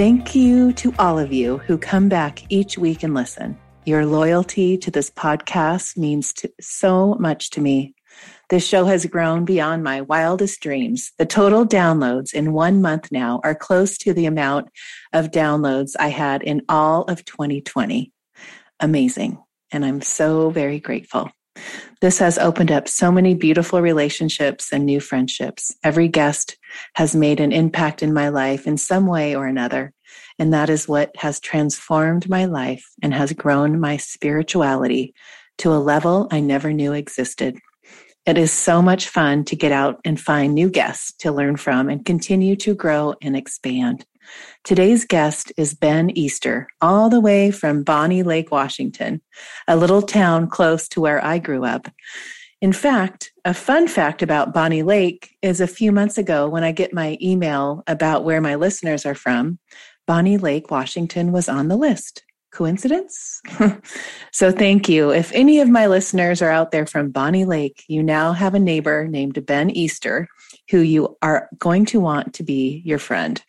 Thank you to all of you who come back each week and listen. Your loyalty to this podcast means to, so much to me. This show has grown beyond my wildest dreams. The total downloads in one month now are close to the amount of downloads I had in all of 2020. Amazing. And I'm so very grateful. This has opened up so many beautiful relationships and new friendships. Every guest has made an impact in my life in some way or another. And that is what has transformed my life and has grown my spirituality to a level I never knew existed. It is so much fun to get out and find new guests to learn from and continue to grow and expand. Today's guest is Ben Easter, all the way from Bonney Lake, Washington, a little town close to where I grew up. In fact, a fun fact about Bonney Lake is a few months ago when I get my email about where my listeners are from, Bonney Lake, Washington was on the list. Coincidence? so thank you. If any of my listeners are out there from Bonney Lake, you now have a neighbor named Ben Easter who you are going to want to be your friend.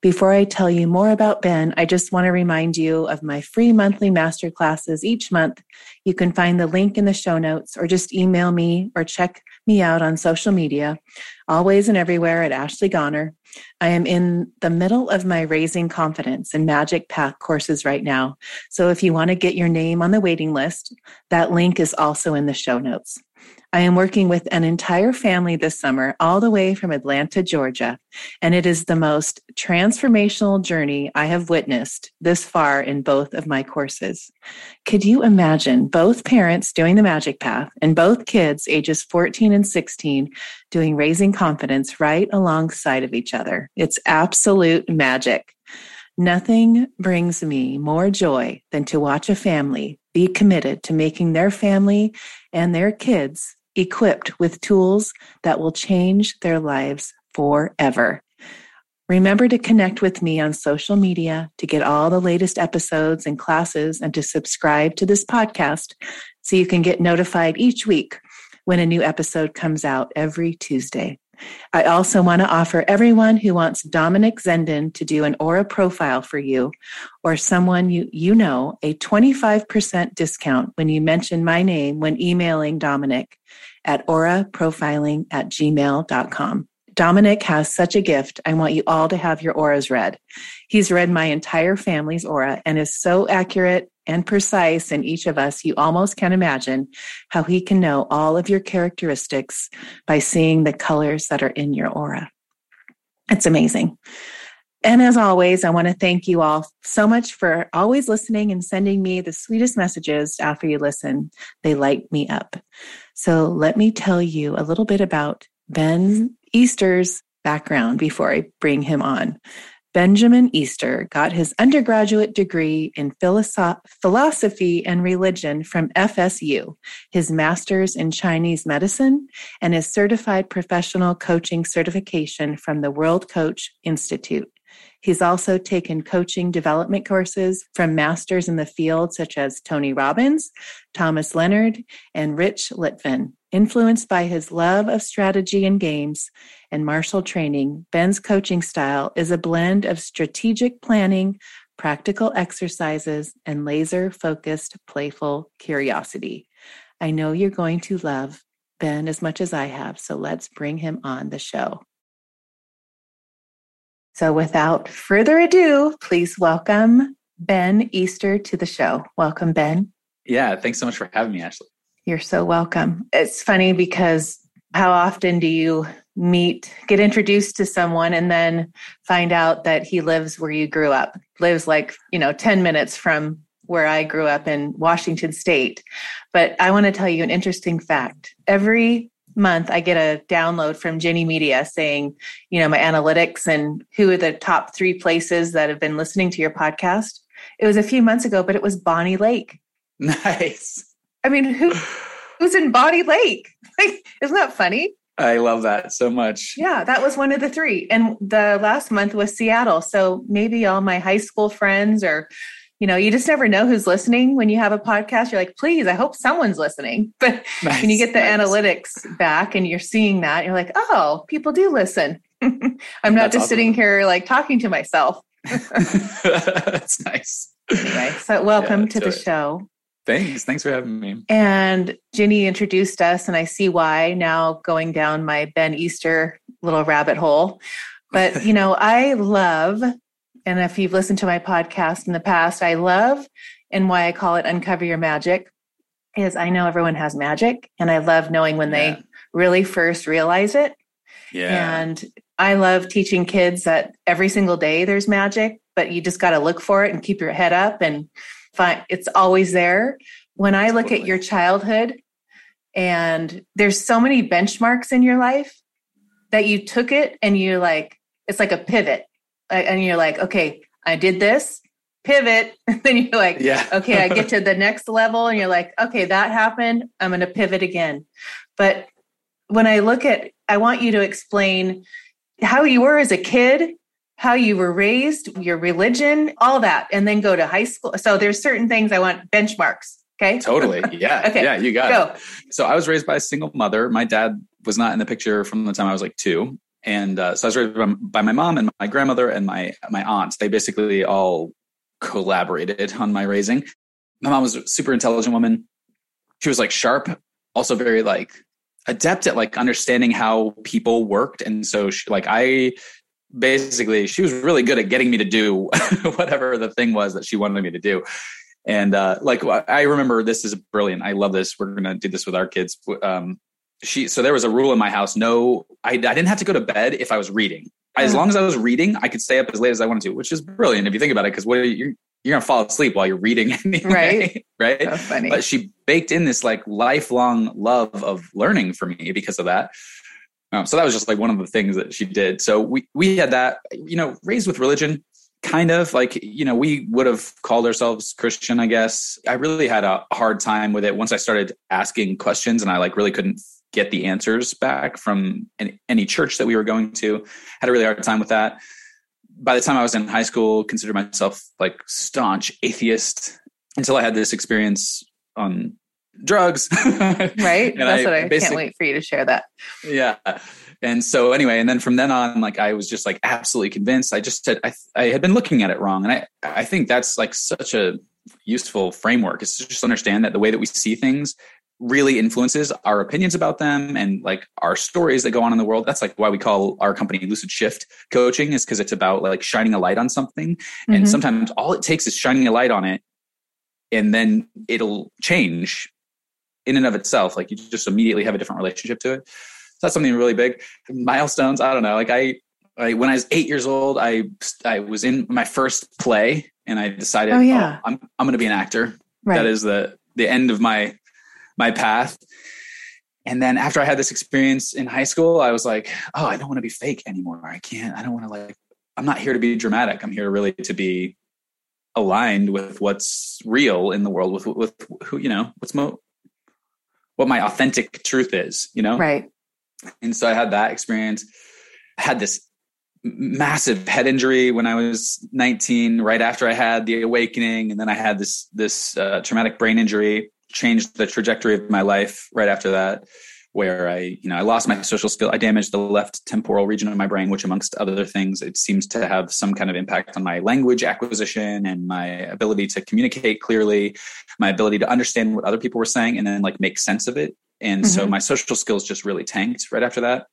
Before I tell you more about Ben, I just want to remind you of my free monthly master classes each month. You can find the link in the show notes or just email me or check me out on social media, always and everywhere at Ashley Goner. I am in the middle of my Raising Confidence and Magic Path courses right now. So if you want to get your name on the waiting list, that link is also in the show notes. I am working with an entire family this summer, all the way from Atlanta, Georgia, and it is the most transformational journey I have witnessed this far in both of my courses. Could you imagine both parents doing the magic path and both kids, ages 14 and 16, doing raising confidence right alongside of each other? It's absolute magic. Nothing brings me more joy than to watch a family be committed to making their family and their kids equipped with tools that will change their lives forever. Remember to connect with me on social media to get all the latest episodes and classes and to subscribe to this podcast so you can get notified each week when a new episode comes out every Tuesday. I also want to offer everyone who wants Dominic Zenden to do an Aura profile for you or someone you, you know a 25% discount when you mention my name when emailing Dominic at auraprofiling at gmail.com. Dominic has such a gift. I want you all to have your auras read. He's read my entire family's aura and is so accurate and precise in each of us, you almost can't imagine how he can know all of your characteristics by seeing the colors that are in your aura. It's amazing. And as always, I want to thank you all so much for always listening and sending me the sweetest messages after you listen. They light me up. So let me tell you a little bit about Ben Easter's background before I bring him on. Benjamin Easter got his undergraduate degree in philosophy and religion from FSU, his master's in Chinese medicine, and his certified professional coaching certification from the World Coach Institute. He's also taken coaching development courses from masters in the field such as Tony Robbins, Thomas Leonard, and Rich Litvin. Influenced by his love of strategy and games and martial training, Ben's coaching style is a blend of strategic planning, practical exercises, and laser focused playful curiosity. I know you're going to love Ben as much as I have, so let's bring him on the show. So, without further ado, please welcome Ben Easter to the show. Welcome, Ben. Yeah, thanks so much for having me, Ashley. You're so welcome. It's funny because how often do you meet, get introduced to someone, and then find out that he lives where you grew up, lives like, you know, 10 minutes from where I grew up in Washington State. But I want to tell you an interesting fact. Every month I get a download from Ginny Media saying, you know, my analytics and who are the top three places that have been listening to your podcast. It was a few months ago, but it was Bonney Lake. Nice. I mean, who who's in Bonney Lake? Like, isn't that funny? I love that so much. Yeah, that was one of the three. And the last month was Seattle. So maybe all my high school friends or you know, you just never know who's listening when you have a podcast. You're like, please, I hope someone's listening. But nice, when you get the nice. analytics back and you're seeing that, you're like, oh, people do listen. I'm not That's just awesome. sitting here like talking to myself. That's nice. Anyway, so welcome yeah, to the it. show. Thanks. Thanks for having me. And Ginny introduced us, and I see why now going down my Ben Easter little rabbit hole. But, you know, I love and if you've listened to my podcast in the past, I love and why I call it Uncover Your Magic is I know everyone has magic and I love knowing when yeah. they really first realize it. Yeah. And I love teaching kids that every single day there's magic, but you just got to look for it and keep your head up and find it's always there. When I look at your childhood and there's so many benchmarks in your life that you took it and you're like, it's like a pivot and you're like, okay, I did this, pivot. then you're like, yeah. okay, I get to the next level and you're like, okay, that happened. I'm going to pivot again. But when I look at, I want you to explain how you were as a kid, how you were raised, your religion, all that, and then go to high school. So there's certain things I want benchmarks. Okay. Totally. Yeah. okay. Yeah, you got go. it. So I was raised by a single mother. My dad was not in the picture from the time I was like two and uh, so I was raised by my mom and my grandmother and my my aunts. They basically all collaborated on my raising. My mom was a super intelligent woman. She was like sharp, also very like adept at like understanding how people worked, and so she, like I basically she was really good at getting me to do whatever the thing was that she wanted me to do. And uh, like I remember, this is brilliant. I love this. We're gonna do this with our kids. Um, she so there was a rule in my house no I, I didn't have to go to bed if i was reading. As long as i was reading i could stay up as late as i wanted to which is brilliant if you think about it because what you're you're gonna fall asleep while you're reading anyway, right. right? Funny. but she baked in this like lifelong love of learning for me because of that. Um, so that was just like one of the things that she did. So we we had that you know raised with religion kind of like you know we would have called ourselves christian i guess. I really had a hard time with it once i started asking questions and i like really couldn't get the answers back from any church that we were going to. Had a really hard time with that. By the time I was in high school, considered myself like staunch atheist until I had this experience on drugs. right. That's I what I can't wait for you to share that. Yeah. And so anyway, and then from then on, like I was just like absolutely convinced. I just said I, I had been looking at it wrong, and I I think that's like such a useful framework is to just understand that the way that we see things really influences our opinions about them and like our stories that go on in the world. That's like why we call our company Lucid Shift Coaching is because it's about like shining a light on something. Mm-hmm. And sometimes all it takes is shining a light on it and then it'll change in and of itself. Like you just immediately have a different relationship to it. So that's something really big. Milestones, I don't know. Like I, I when I was eight years old, I I was in my first play and I decided, oh yeah, oh, I'm I'm going to be an actor. Right. That is the the end of my my path. And then after I had this experience in high school, I was like, oh, I don't want to be fake anymore. I can't, I don't want to like, I'm not here to be dramatic. I'm here really to be aligned with what's real in the world, with, with who, you know, what's mo, what my authentic truth is, you know? Right. And so I had that experience. I had this massive head injury when I was 19, right after I had the awakening. And then I had this, this uh, traumatic brain injury changed the trajectory of my life right after that where I, you know, I lost my social skill. I damaged the left temporal region of my brain, which amongst other things, it seems to have some kind of impact on my language acquisition and my ability to communicate clearly, my ability to understand what other people were saying and then like make sense of it. And mm-hmm. so my social skills just really tanked right after that.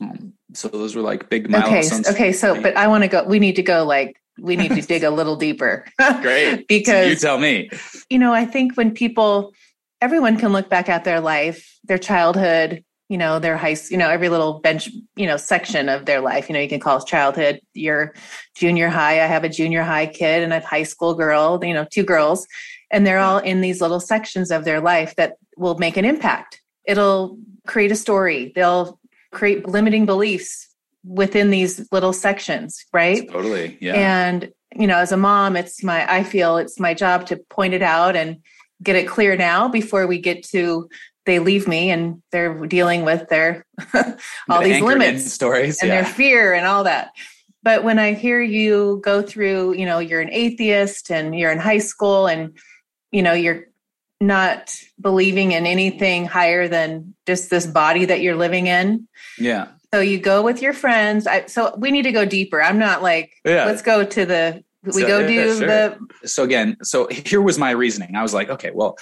Um, so those were like big milestones. Okay. Okay. So, but I want to go, we need to go like we need to dig a little deeper. Great. because you tell me. You know, I think when people everyone can look back at their life, their childhood, you know, their high, you know, every little bench, you know, section of their life. You know, you can call it childhood, your junior high. I have a junior high kid and a high school girl, you know, two girls, and they're all in these little sections of their life that will make an impact. It'll create a story. They'll create limiting beliefs within these little sections, right? Totally. Yeah. And, you know, as a mom, it's my, I feel it's my job to point it out and get it clear now before we get to they leave me and they're dealing with their all these limits stories and yeah. their fear and all that but when i hear you go through you know you're an atheist and you're in high school and you know you're not believing in anything higher than just this body that you're living in yeah so you go with your friends. I, so we need to go deeper. I'm not like yeah. let's go to the we so, go do yeah, sure. the so again so here was my reasoning. I was like okay well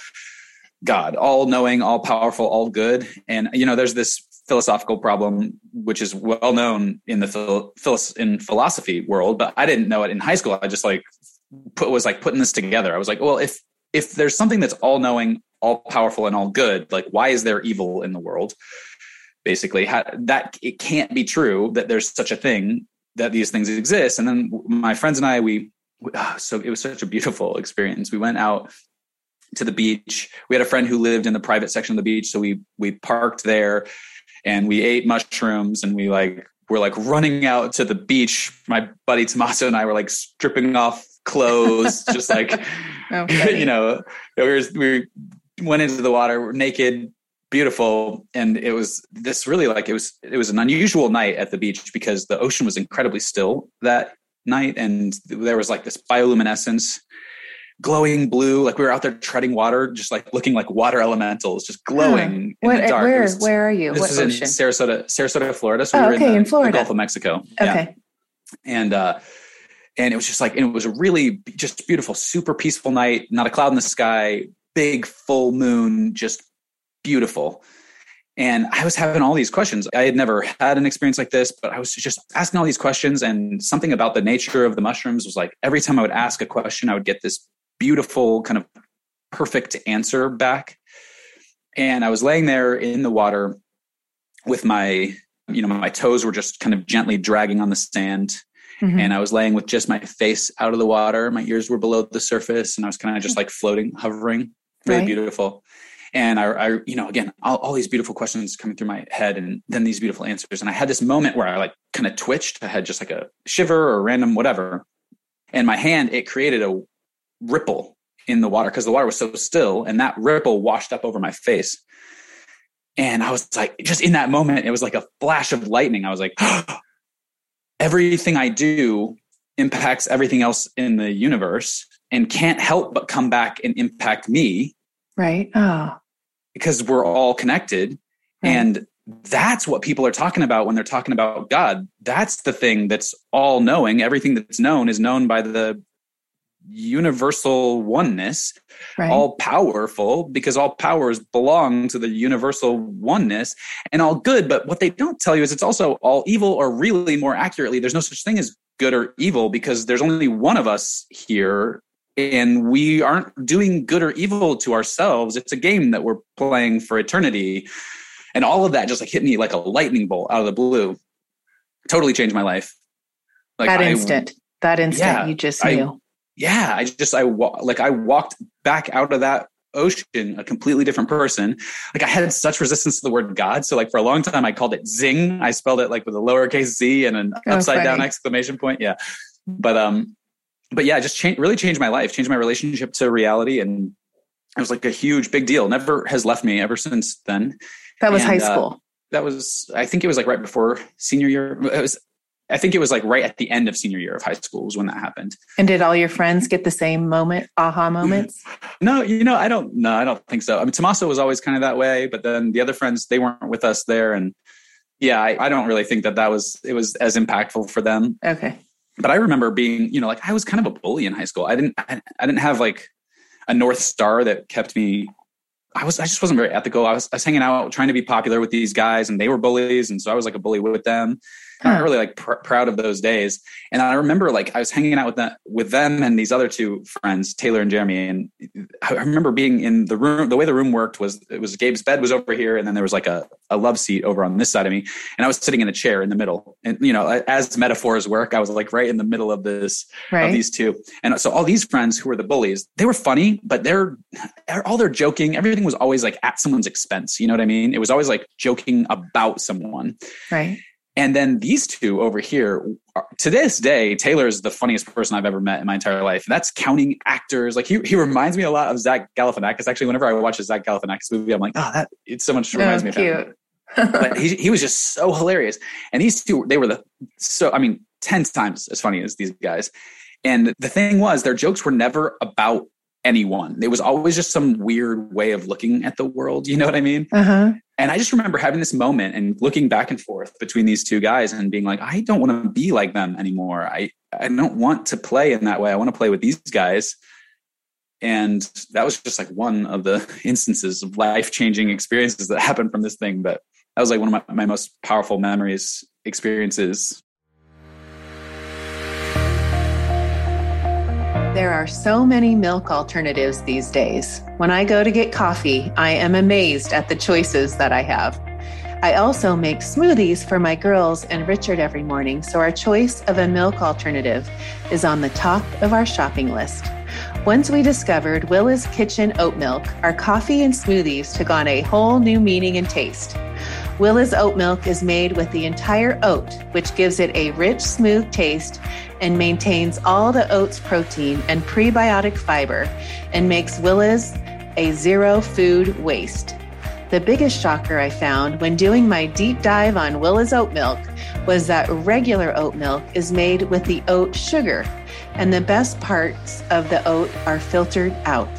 god all knowing all powerful all good. And you know there's this philosophical problem which is well known in the phil- in philosophy world but i didn't know it in high school. I just like put was like putting this together. I was like well if if there's something that's all knowing all powerful and all good like why is there evil in the world basically How, that it can't be true that there's such a thing that these things exist. And then my friends and I, we, oh, so it was such a beautiful experience. We went out to the beach. We had a friend who lived in the private section of the beach. So we, we parked there and we ate mushrooms and we like, we're like running out to the beach. My buddy Tommaso and I were like stripping off clothes, just like, oh, you know, we, were, we went into the water naked, beautiful and it was this really like it was it was an unusual night at the beach because the ocean was incredibly still that night and there was like this bioluminescence glowing blue like we were out there treading water just like looking like water elementals just glowing huh. in what, the dark where, was, where are you this what is ocean? in sarasota sarasota florida so oh, we were okay, in, the, in Florida. the gulf of mexico okay yeah. and uh and it was just like and it was a really just beautiful super peaceful night not a cloud in the sky big full moon just beautiful. And I was having all these questions. I had never had an experience like this, but I was just asking all these questions. And something about the nature of the mushrooms was like every time I would ask a question, I would get this beautiful, kind of perfect answer back. And I was laying there in the water with my, you know, my toes were just kind of gently dragging on the sand. Mm-hmm. And I was laying with just my face out of the water. My ears were below the surface, and I was kind of just like floating, hovering. Really right. beautiful and I, I you know, again, all, all, these beautiful questions coming through my head, and then these beautiful answers. And I had this moment where I like kind of twitched. I had just like a shiver or random whatever, and my hand it created a ripple in the water because the water was so still, and that ripple washed up over my face. And I was like, just in that moment, it was like a flash of lightning. I was like, everything I do impacts everything else in the universe and can't help but come back and impact me Right. Oh. Because we're all connected. Right. And that's what people are talking about when they're talking about God. That's the thing that's all knowing. Everything that's known is known by the universal oneness, right. all powerful, because all powers belong to the universal oneness and all good. But what they don't tell you is it's also all evil, or really more accurately, there's no such thing as good or evil because there's only one of us here and we aren't doing good or evil to ourselves. It's a game that we're playing for eternity. And all of that just like hit me like a lightning bolt out of the blue. Totally changed my life. Like that instant. I, that instant yeah, you just knew. I, yeah i just i like i walked back out of that ocean a completely different person. Like i had such resistance to the word god. So like for a long time i called it zing. I spelled it like with a lowercase z and an oh, upside funny. down exclamation point. Yeah. But um but yeah, just changed, really changed my life, changed my relationship to reality. And it was like a huge, big deal. Never has left me ever since then. That was and, high uh, school. Uh, that was, I think it was like right before senior year. It was, I think it was like right at the end of senior year of high school was when that happened. And did all your friends get the same moment, aha moments? no, you know, I don't, no, I don't think so. I mean, Tommaso was always kind of that way, but then the other friends, they weren't with us there. And yeah, I, I don't really think that that was, it was as impactful for them. Okay but I remember being, you know, like I was kind of a bully in high school. I didn't, I, I didn't have like a North Star that kept me. I was, I just wasn't very ethical. I was, I was hanging out trying to be popular with these guys and they were bullies. And so I was like a bully with them. Huh. Hmm. Not really like pr- proud of those days. And I remember like I was hanging out with them, with them and these other two friends, Taylor and Jeremy. And I remember being in the room. The way the room worked was it was Gabe's bed was over here, and then there was like a, a love seat over on this side of me, and I was sitting in a chair in the middle. And you know, as metaphors work, I was like right in the middle of this right. of these two. And so all these friends who were the bullies, they were funny, but they're all their joking. Everything was always like at someone's expense. You know what I mean? It was always like joking about someone. Right. And then these two over here, to this day, Taylor is the funniest person I've ever met in my entire life. That's counting actors. Like he, he reminds me a lot of Zach Galifianakis. Actually, whenever I watch a Zach Galifianakis movie, I'm like, oh, that it so much reminds oh, me of cute. him. but he, he was just so hilarious. And these two, they were the so I mean, ten times as funny as these guys. And the thing was, their jokes were never about anyone. It was always just some weird way of looking at the world. You know what I mean? Uh-huh. And I just remember having this moment and looking back and forth between these two guys and being like, I don't want to be like them anymore. I, I don't want to play in that way. I want to play with these guys. And that was just like one of the instances of life changing experiences that happened from this thing. But that was like one of my, my most powerful memories, experiences There are so many milk alternatives these days. When I go to get coffee, I am amazed at the choices that I have. I also make smoothies for my girls and Richard every morning, so our choice of a milk alternative is on the top of our shopping list. Once we discovered Willa's Kitchen oat milk, our coffee and smoothies took on a whole new meaning and taste. Willa's oat milk is made with the entire oat, which gives it a rich, smooth taste and maintains all the oat's protein and prebiotic fiber and makes Willa's a zero food waste. The biggest shocker I found when doing my deep dive on Willa's oat milk was that regular oat milk is made with the oat sugar, and the best parts of the oat are filtered out.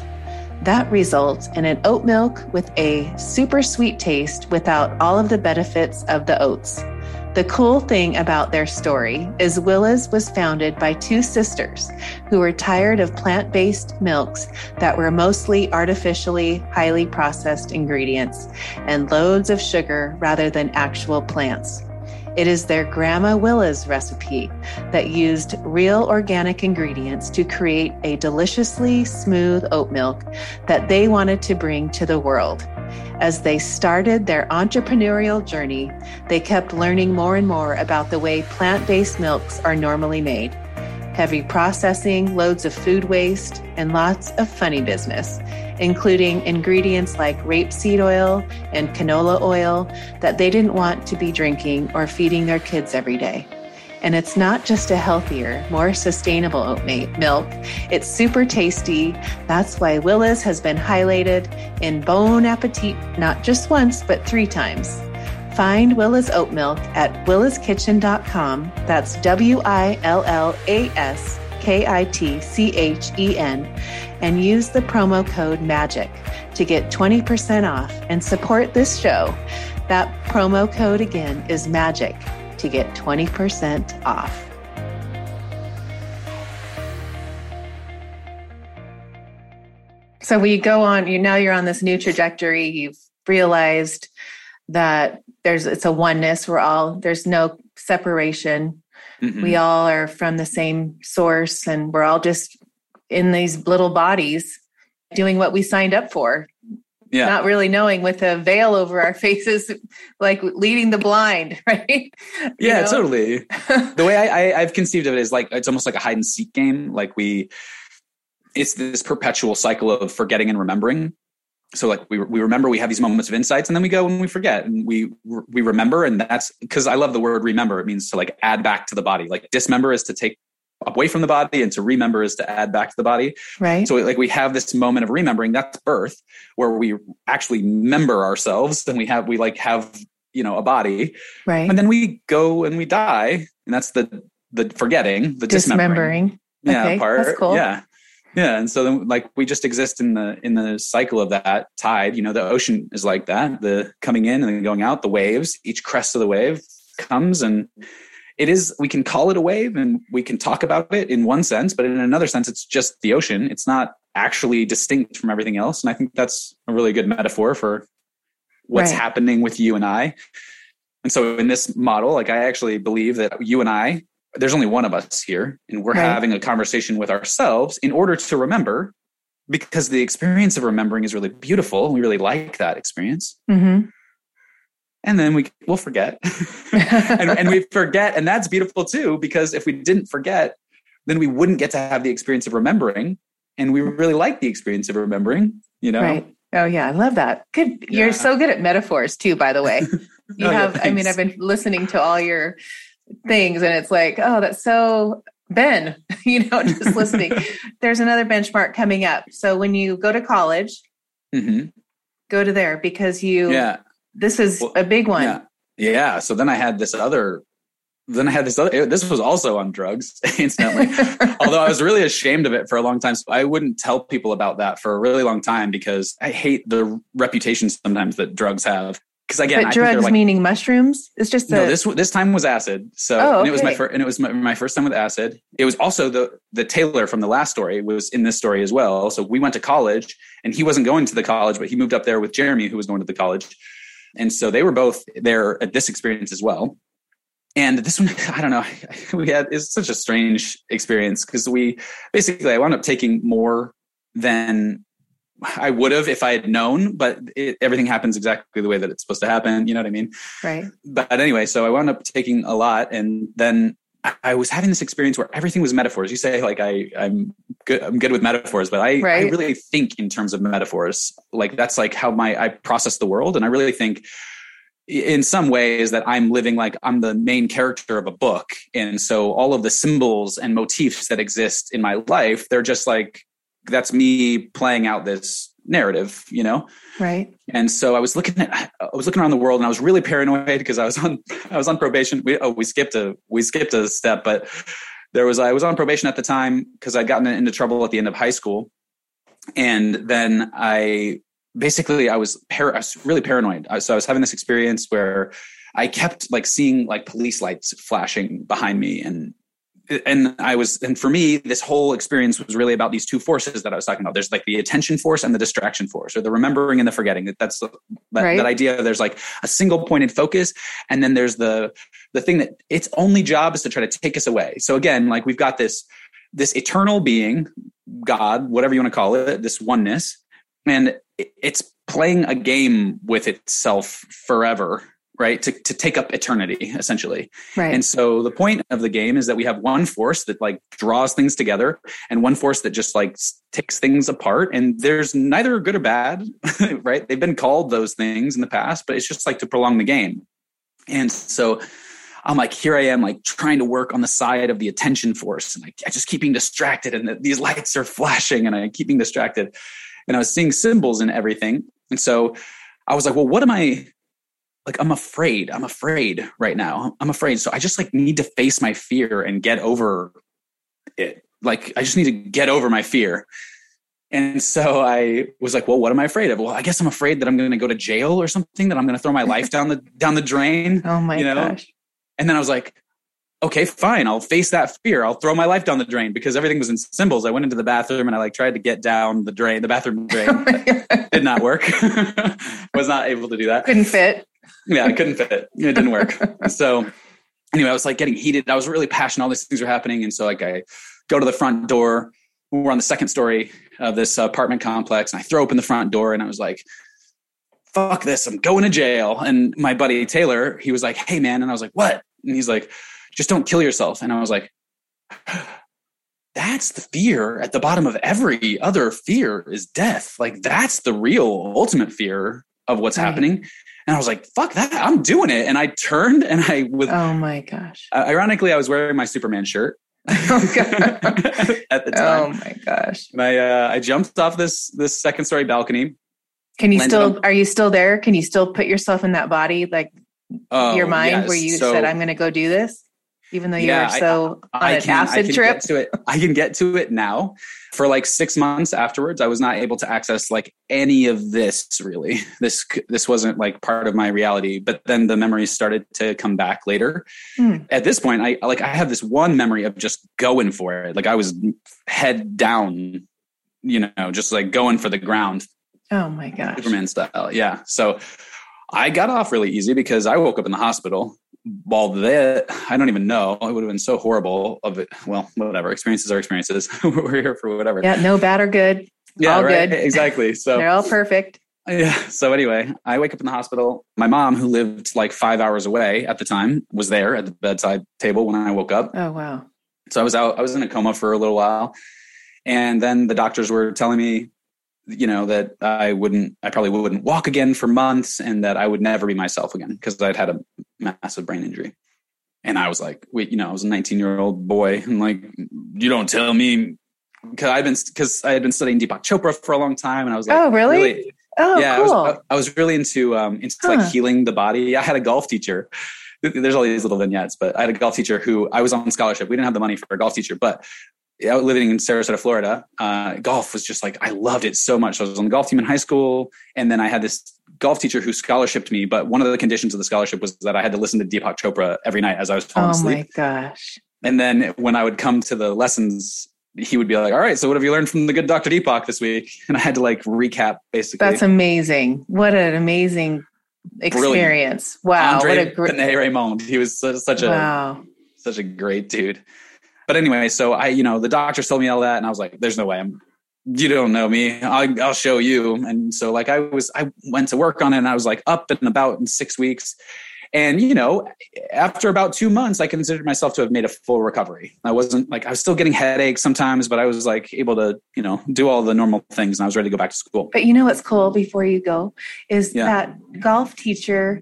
That results in an oat milk with a super sweet taste without all of the benefits of the oats. The cool thing about their story is Willa's was founded by two sisters who were tired of plant based milks that were mostly artificially highly processed ingredients and loads of sugar rather than actual plants. It is their Grandma Willa's recipe that used real organic ingredients to create a deliciously smooth oat milk that they wanted to bring to the world. As they started their entrepreneurial journey, they kept learning more and more about the way plant based milks are normally made heavy processing, loads of food waste, and lots of funny business, including ingredients like rapeseed oil and canola oil that they didn't want to be drinking or feeding their kids every day. And it's not just a healthier, more sustainable oat milk. It's super tasty. That's why Willa's has been highlighted in Bon Appetit not just once, but three times. Find Willa's Oat Milk at willaskitchen.com. That's W I L L A S K I T C H E N. And use the promo code MAGIC to get 20% off and support this show. That promo code again is MAGIC to get 20% off. So we go on, you now you're on this new trajectory. You've realized that there's it's a oneness we're all there's no separation mm-hmm. we all are from the same source and we're all just in these little bodies doing what we signed up for. Yeah. not really knowing with a veil over our faces like leading the blind right? Yeah know? totally. The way I, I i've conceived of it is like it's almost like a hide and seek game. Like we it's this perpetual cycle of forgetting and remembering. So like we we remember we have these moments of insights and then we go and we forget and we we remember and that's because I love the word remember. It means to like add back to the body. Like dismember is to take away from the body and to remember is to add back to the body. Right. So like we have this moment of remembering. That's birth where we actually member ourselves and we have we like have you know a body. Right. And then we go and we die. And that's the the forgetting the dismembering, dismembering. yeah okay, part. cool. yeah. Yeah and so then like we just exist in the in the cycle of that tide. You know the ocean is like that the coming in and then going out the waves each crest of the wave comes and it is we can call it a wave and we can talk about it in one sense but in another sense it's just the ocean it's not actually distinct from everything else and i think that's a really good metaphor for what's right. happening with you and i And so in this model, like I actually believe that you and I, there's only one of us here, and we're right. having a conversation with ourselves in order to remember, because the experience of remembering is really beautiful. We really like that experience. Mm-hmm. And then we we'll forget, and, and we forget, and that's beautiful too. Because if we didn't forget, then we wouldn't get to have the experience of remembering, and we really like the experience of remembering. You know, right. Oh yeah, I love that. Good. Yeah. You're so good at metaphors too, by the way. You oh, have yeah, I mean, I've been listening to all your things and it's like, oh, that's so Ben, you know, just listening. There's another benchmark coming up. So when you go to college, mm-hmm. go to there because you yeah. This is well, a big one. Yeah. yeah. So then I had this other then I had this other, this was also on drugs, incidentally. Although I was really ashamed of it for a long time. So I wouldn't tell people about that for a really long time because I hate the reputation sometimes that drugs have. Because again, but drugs like, meaning mushrooms. It's just no. This this time was acid. So oh, okay. and it was my first, and it was my, my first time with acid. It was also the the Taylor from the last story was in this story as well. So we went to college, and he wasn't going to the college, but he moved up there with Jeremy, who was going to the college, and so they were both there at this experience as well. And this one i don't know we had it's such a strange experience because we basically i wound up taking more than i would have if i had known but it, everything happens exactly the way that it's supposed to happen you know what i mean? Right. But anyway so i wound up taking a lot and then I was having this experience where everything was metaphors. You say like I I'm good I'm good with metaphors, but I, right. I really think in terms of metaphors. Like that's like how my I process the world, and I really think in some ways that I'm living like I'm the main character of a book. And so all of the symbols and motifs that exist in my life, they're just like, that's me playing out this narrative, you know? Right. And so I was looking at, I was looking around the world and I was really paranoid because I was on, I was on probation. We, oh, we skipped a, we skipped a step, but there was, I was on probation at the time because I'd gotten into trouble at the end of high school. And then I basically I was, par- I was really paranoid. So I was having this experience where I kept like seeing like police lights flashing behind me and and I was, and for me, this whole experience was really about these two forces that I was talking about. There's like the attention force and the distraction force, or the remembering and the forgetting. That's that, right. that idea. There's like a single pointed focus, and then there's the the thing that its only job is to try to take us away. So again, like we've got this this eternal being, God, whatever you want to call it, this oneness, and it's playing a game with itself forever right to, to take up eternity essentially. Right. And so the point of the game is that we have one force that like draws things together and one force that just like takes things apart. And there's neither good or bad right? They've been called those things in the past but it's just like to prolong the game. And so I'm like, here I am, like trying to work on the side of the attention force, and like, I just keep being distracted, and the, these lights are flashing, and I keep being distracted. And I was seeing symbols and everything. And so I was like, well, what am I like? I'm afraid. I'm afraid right now. I'm afraid. So I just like need to face my fear and get over it. Like I just need to get over my fear. And so I was like, well, what am I afraid of? Well, I guess I'm afraid that I'm going to go to jail or something, that I'm going to throw my life down the down the drain. Oh my you know? gosh. And then I was like, okay, fine, I'll face that fear. I'll throw my life down the drain because everything was in symbols. I went into the bathroom and I like tried to get down the drain, the bathroom drain. Oh did not work. was not able to do that. Couldn't fit. Yeah, I couldn't fit. It didn't work. so anyway, I was like getting heated. I was really passionate. All these things were happening. And so like I go to the front door. We're on the second story of this apartment complex and I throw open the front door and I was like, fuck this. I'm going to jail. And my buddy Taylor, he was like, Hey man. And I was like, what? And he's like, just don't kill yourself. And I was like, that's the fear at the bottom of every other fear is death. Like that's the real ultimate fear of what's right. happening. And I was like, fuck that. I'm doing it. And I turned and I was. Oh my gosh. Uh, ironically, I was wearing my Superman shirt. oh at the time. Oh my gosh. My uh, I jumped off this this second story balcony. Can you still are you still there? Can you still put yourself in that body like oh, your mind yes. where you so, said I'm going to go do this? Even though you're so I, on an can, acid I trip? to it. I can get to it now. For like six months afterwards, I was not able to access like any of this really. This this wasn't like part of my reality. But then the memories started to come back later. Hmm. At this point, I like I have this one memory of just going for it. Like I was head down, you know, just like going for the ground. Oh my gosh. Superman style. Yeah. So I got off really easy because I woke up in the hospital. While that, I don't even know. It would have been so horrible of it. Well, whatever. Experiences are experiences. We're here for whatever. Yeah, no bad or good. Yeah, all right. good. Exactly. So they're all perfect. Yeah. So anyway, I wake up in the hospital. My mom, who lived like five hours away at the time, was there at the bedside table when I woke up. Oh wow. So I was out. I was in a coma for a little while, and then the doctors were telling me, you know, that I wouldn't, I probably wouldn't walk again for months, and that I would never be myself again because I'd had a massive brain injury. And I was like, wait, you know, I was a 19 year old boy, and like, you don't tell me because I've been because I had been studying Deepak Chopra for a long time, and I was like, oh really? Oh, yeah, cool. I was, I was really into um, into Huh. like healing the body. I had a golf teacher. There's all these little vignettes, but I had a golf teacher who I was on scholarship. We didn't have the money for a golf teacher, but living in Sarasota, Florida, uh, golf was just like I loved it so much. I was on the golf team in high school, and then I had this golf teacher who scholarshiped me. But one of the conditions of the scholarship was that I had to listen to Deepak Chopra every night as I was falling oh asleep. my gosh. And then when I would come to the lessons, he would be like, "All right, so what have you learned from the good Dr. Deepak this week?" And I had to like recap basically. That's amazing. What an amazing experience. Wow. Andre what a great Raymond. He was such, such a Wow. such a great dude. But anyway, so I, you know, the doctors told me all that, and I was like, "There's no way I'm. You don't know me. I'll, I'll show you." And so, like, I was, I went to work on it, and I was like up and about in six weeks. And you know, after about two months, I considered myself to have made a full recovery. I wasn't like I was still getting headaches sometimes, but I was like able to, you know, do all the normal things, and I was ready to go back to school. But you know what's cool before you go is Yeah. that golf teacher,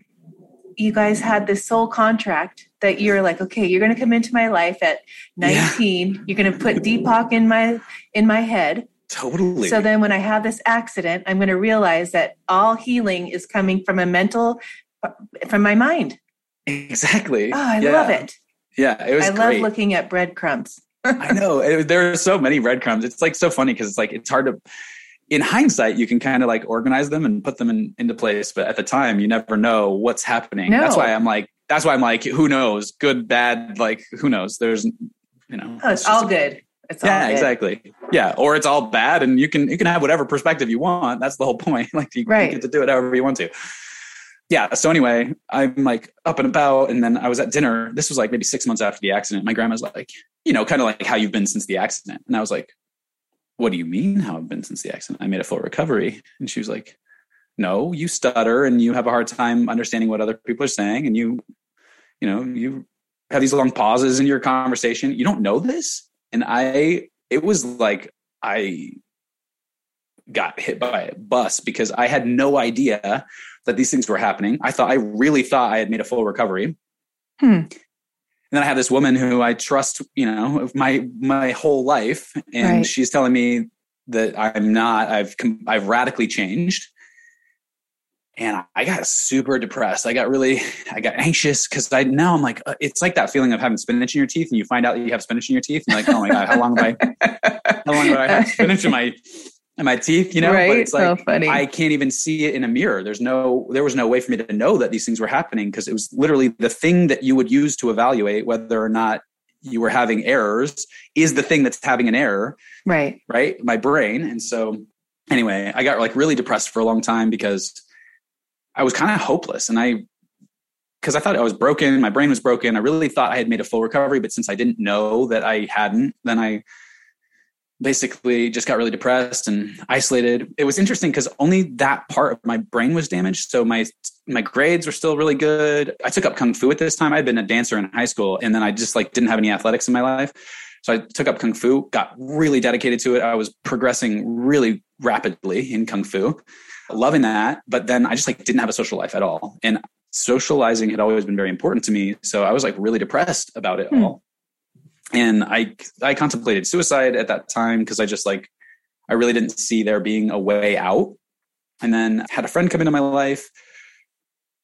you guys had this sole contract that you're like, okay, you're going to come into my life at Yeah. 19. You're going to put Deepak in my in my head. Totally. So then when I have this accident, I'm going to realize that all healing is coming from a mental from my mind. exactly. Oh, I Yeah. love it. Yeah, it was I love looking at breadcrumbs. I know it, there are so many breadcrumbs. It's like so funny because it's like it's hard to. In hindsight, you can kind of like organize them and put them in, into place, but at the time, you never know what's happening. No. That's why I'm like, that's why I'm like, who knows? Good, bad, like who knows? There's, you know, Oh, it's all good. It's all Yeah, good. exactly. Yeah, or it's all bad, and you can you can have whatever perspective you want. That's the whole point. Like you, you get to do it however you want to. Yeah. So anyway, I'm like up and about, and then I was at dinner. This was like maybe six months after the accident. My grandma's like, you know, kind of like how you've been since the accident, and I was like, what do you mean how I've been since the accident? I made a full recovery, and she was like, no, you stutter and you have a hard time understanding what other people are saying, and you, you know, you have these long pauses in your conversation. You don't know this, and I, it was like I got hit by a bus because I had no idea that these things were happening. I thought I really thought I had made a full recovery. Hmm. And then I have this woman who I trust, you know, my my whole life, and Right. she's telling me that I'm not. I've I've radically changed, and I got super depressed. I got really, I got anxious because I now I'm like, uh, it's like that feeling of having spinach in your teeth, and you find out that you have spinach in your teeth, and you're like, oh my god, how long have I, how long have I had spinach in my in my teeth? You know, right? but it's like so funny. I can't even see it in a mirror. There's no, there was no way for me to know that these things were happening because it was literally the thing that you would use to evaluate whether or not you were having errors is the thing that's having an error, right. right? My brain. And so, anyway, I got like really depressed for a long time because I was kind of hopeless. And I, because I thought I was broken, my brain was broken. I really thought I had made a full recovery, but since I didn't know that I hadn't, then I basically just got really depressed and isolated. It was interesting because only that part of my brain was damaged. So my my grades were still really good. I took up kung fu at this time. I'd been a dancer in high school, and then I just like didn't have any athletics in my life. So I took up kung fu, got really dedicated to it. I was progressing really rapidly in kung fu, loving that. But then I just like didn't have a social life at all, and socializing had always been very important to me. So I was like really depressed about it Hmm. all and I I contemplated suicide at that time because I just like I really didn't see there being a way out. And then had a friend come into my life.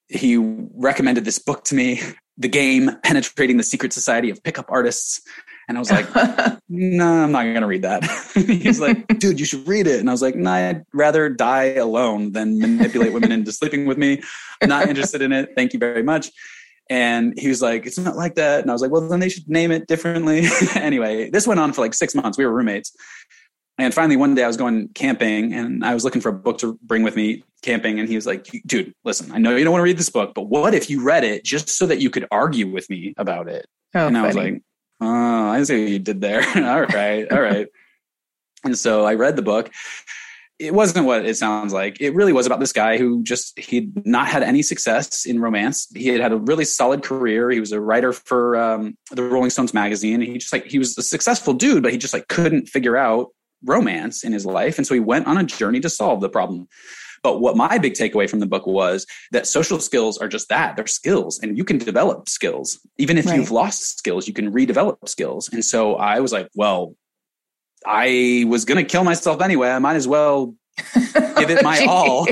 He recommended this book to me, The Game: Penetrating the Secret Society of Pickup Artists. And I was like, no, I'm not going to read that. He's like, dude, you should read it. And I was like, no, I'd rather die alone than manipulate women into sleeping with me. I'm not interested in it. Thank you very much. And he was like, it's not like that. And I was like, well, then they should name it differently. anyway, this went on for like six months. We were roommates. And finally, one day I was going camping and I was looking for a book to bring with me camping. And he was like, dude, listen, I know you don't want to read this book, but what if you read it just so that you could argue with me about it? Oh, and I was like, oh, I see what you did there. all right. All right. and so I read the book. It wasn't what it sounds like. It really was about this guy who just, he'd not had any success in romance. He had had a really solid career. He was a writer for um, the Rolling Stones magazine. He just like, he was a successful dude, but he just like couldn't figure out romance in his life. And so he went on a journey to solve the problem. But what my big takeaway from the book was that social skills are just that they're skills, and you can develop skills. Even if right. you've lost skills, you can redevelop skills. And so I was like, well, I was going to kill myself anyway. I might as well give it my all.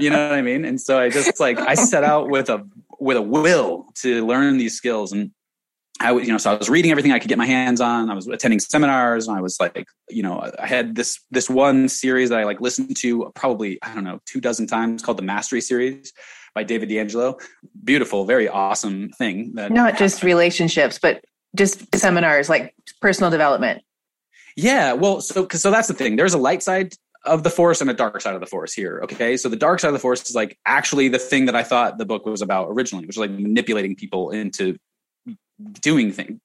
You know what I mean? And so I just like, I set out with a, with a will to learn these skills. And I was, you know, so I was reading everything I could get my hands on. I was attending seminars. And I was like, you know, I had this this one series that I like listened to probably I don't know two dozen times called the Mastery series by David D'Angelo. Beautiful, very awesome thing. That not just relationships, but just seminars like personal development. Yeah, well, so so that's the thing. There's a light side of the force and a dark side of the force here. Okay. So the dark side of the force is like actually the thing that I thought the book was about originally, which is like manipulating people into doing things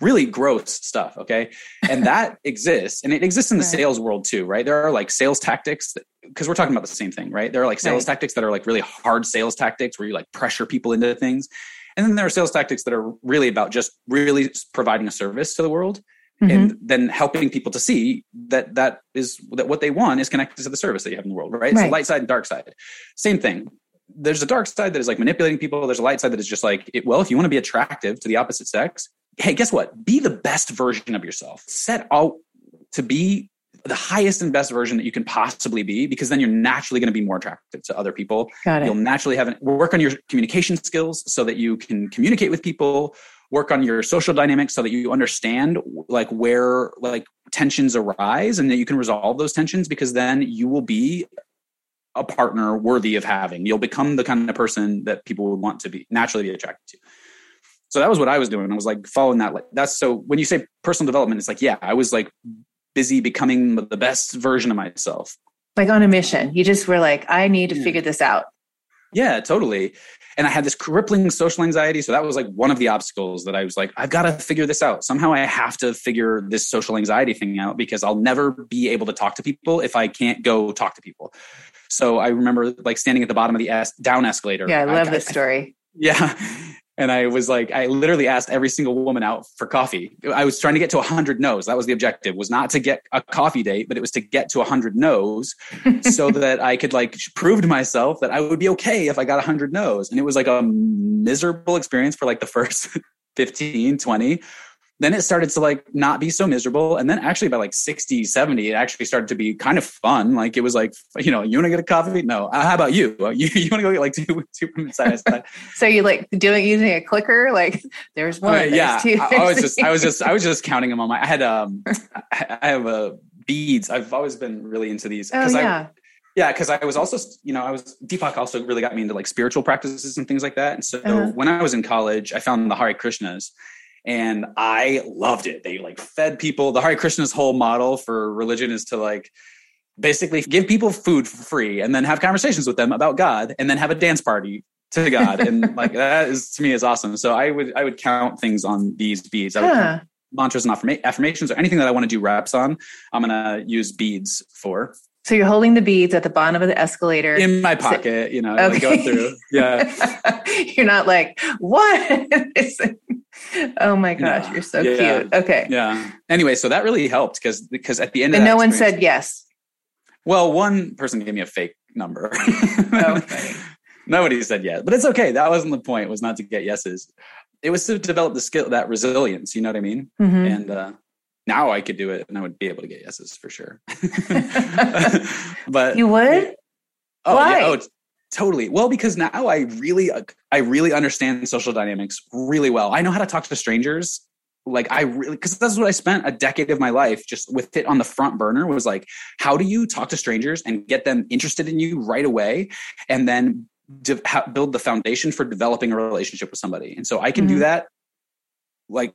really gross stuff okay and that exists and it exists in the right. sales world too right there are like sales tactics because we're talking about the same thing right there are like sales right. tactics that are like really hard sales tactics where you like pressure people into things and then there are sales tactics that are really about just really providing a service to the world mm-hmm. and then helping people to see that that is that what they want is connected to the service that you have in the world right, right. so light side and dark side same thing there's a dark side that is like manipulating people. There's a light side that is just like, it, well, if you want to be attractive to the opposite sex, hey, guess what? Be the best version of yourself. Set out to be the highest and best version that you can possibly be, because then you're naturally going to be more attractive to other people. Got it. You'll naturally have an, work on your communication skills so that you can communicate with people. Work on your social dynamics so that you understand like where like tensions arise and that you can resolve those tensions because then you will be a partner worthy of having. You'll become the kind of person that people would want to be naturally be attracted to. So that was what I was doing. I was like following that. Like that's so when you say personal development, it's like, yeah, I was like busy becoming the best version of myself. Like on a mission. You just were like, I need to yeah. figure this out. Yeah, totally. And I had this crippling social anxiety. So that was like one of the obstacles that I was like, I've got to figure this out. Somehow I have to figure this social anxiety thing out because I'll never be able to talk to people if I can't go talk to people. So I remember like standing at the bottom of the es- down escalator. Yeah, I love I, this story. yeah. And I was like, I literally asked every single woman out for coffee. I was trying to get to 100 no's. That was the objective, was not to get a coffee date, but it was to get to 100 no's so that I could like prove to myself that I would be okay if I got 100 no's. And it was like a miserable experience for like the first 15, 20 then it started to like not be so miserable. And then actually by like 60 70 it actually started to be kind of fun. Like it was like you know you want to get a coffee? No. Uh, how about you? You, you want to go get like two two size so you like doing using a clicker? Like there's one uh, yeah. two, I, I, was just i was just i was just counting them on my i had um i have a uh, beads. I've always been really into these because oh, yeah. I, yeah, because I was also, you know, I was Deepak also really got me into like spiritual practices and things like that. And so uh-huh. when I was in college, I found the Hare Krishnas, and I loved it. They like fed people. The Hare Krishna's whole model for religion is to like basically give people food for free and then have conversations with them about God and then have a dance party to God. and like that is to me is awesome. So I would I would count things on these beads. I would huh. mantras and affirma- affirmations or anything that I want to do reps on. I'm gonna use beads for. So you're holding the beads at the bottom of the escalator in my pocket, you know, okay. like going through. Yeah. you're not like, what? oh my gosh, yeah. you're so yeah. cute. Okay. Yeah. Anyway, so that really helped because because at the end and no one said yes. Well, one person gave me a fake number. oh, Nobody said yes, but it's okay. That wasn't the point. Was not to get yeses. It was to develop the skill, that resilience. You know what I mean? Mm-hmm. And uh, now I could do it, and I would be able to get yeses for sure. but you would. Oh, Why? Yeah, oh, Totally. Well, because now I really, I really understand social dynamics really well. I know how to talk to strangers. Like I really, because that's what I spent a decade of my life just with it on the front burner was like, how do you talk to strangers and get them interested in you right away, and then de- ha- build the foundation for developing a relationship with somebody. And so I can mm-hmm. do that. Like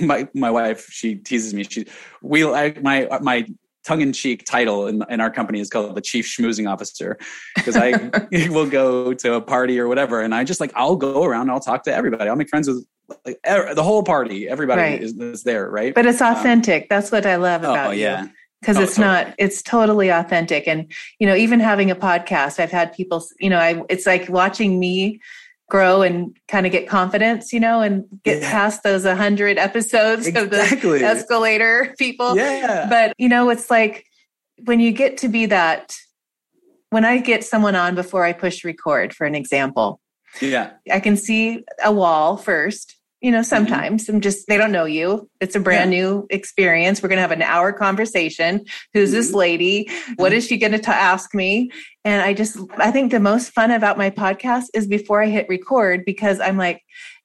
my my wife, she teases me. She we like my my tongue-in-cheek title in, in our company is called the chief schmoozing officer because i will go to a party or whatever and i just like i'll go around and i'll talk to everybody i'll make friends with like er, the whole party everybody right. is, is, there right but it's um, authentic um, that's what i love oh, about oh, yeah. because oh, it's totally. not it's totally authentic and you know even having a podcast i've had people you know i it's like watching me grow and kind of get confidence, you know, and get yeah. past those 100 episodes exactly. of the escalator people. Yeah. But, you know, it's like when you get to be that, when I get someone on before I push record, for an example, yeah, I can see a wall first you know, mm-hmm. sometimes mm-hmm. I'm just, they don't know you. It's a brand yeah. new experience. We're going to have an hour conversation. Who's mm-hmm. this lady? What is she going to ask me? And I just, I think the most fun about my podcast is before I hit record because I'm like,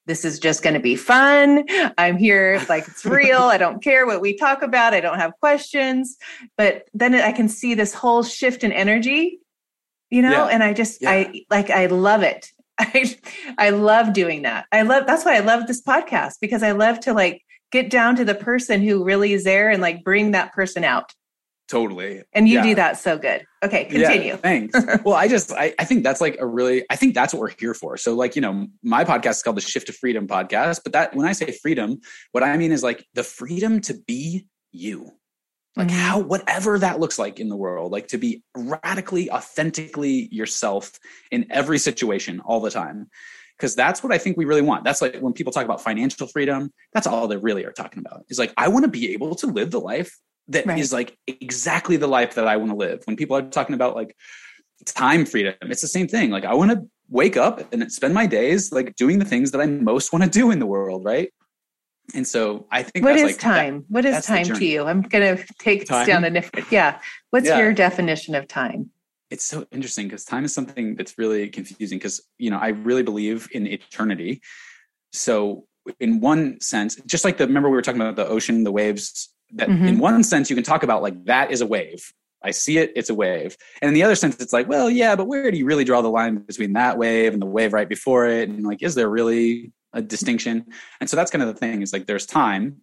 this is just going to be fun. I'm here like it's real. I don't care what we talk about. I don't have questions. But then I can see this whole shift in energy, you know, yeah. and I just, yeah. I like, I love it. I I love doing that. I love that's why I love this podcast because I love to like get down to the person who really is there and like bring that person out. Totally. And you yeah. do that so good. Okay, continue. Yeah, thanks. well, I just I, I think that's like a really I think that's what we're here for. So like, you know, my podcast is called the Shift to Freedom podcast, but that when I say freedom, what I mean is like the freedom to be you like mm-hmm. how whatever that looks like in the world like to be radically authentically yourself in every situation all the time. Because that's what i think we really want. That's like when people talk about financial freedom that's all they really are talking about is like i want to be able to live the life that right. is like exactly the life that i want to live. When people are talking about like time freedom it's the same thing. Like i want to wake up and spend my days like doing the things that i most want to do in the world right and so I think what is like, time? That, what is time to you? I'm going to take time? down a different. Yeah. What's yeah. your definition of time? It's so interesting because time is something that's really confusing because, you know, I really believe in eternity. So in one sense, just like the, remember we were talking about the ocean, the waves that mm-hmm. in one sense you can talk about like that is a wave. I see it, it's a wave. And in the other sense, it's like, well, yeah, but where do you really draw the line between that wave and the wave right before it? And like, is there really a distinction. And so that's kind of the thing is like there's time.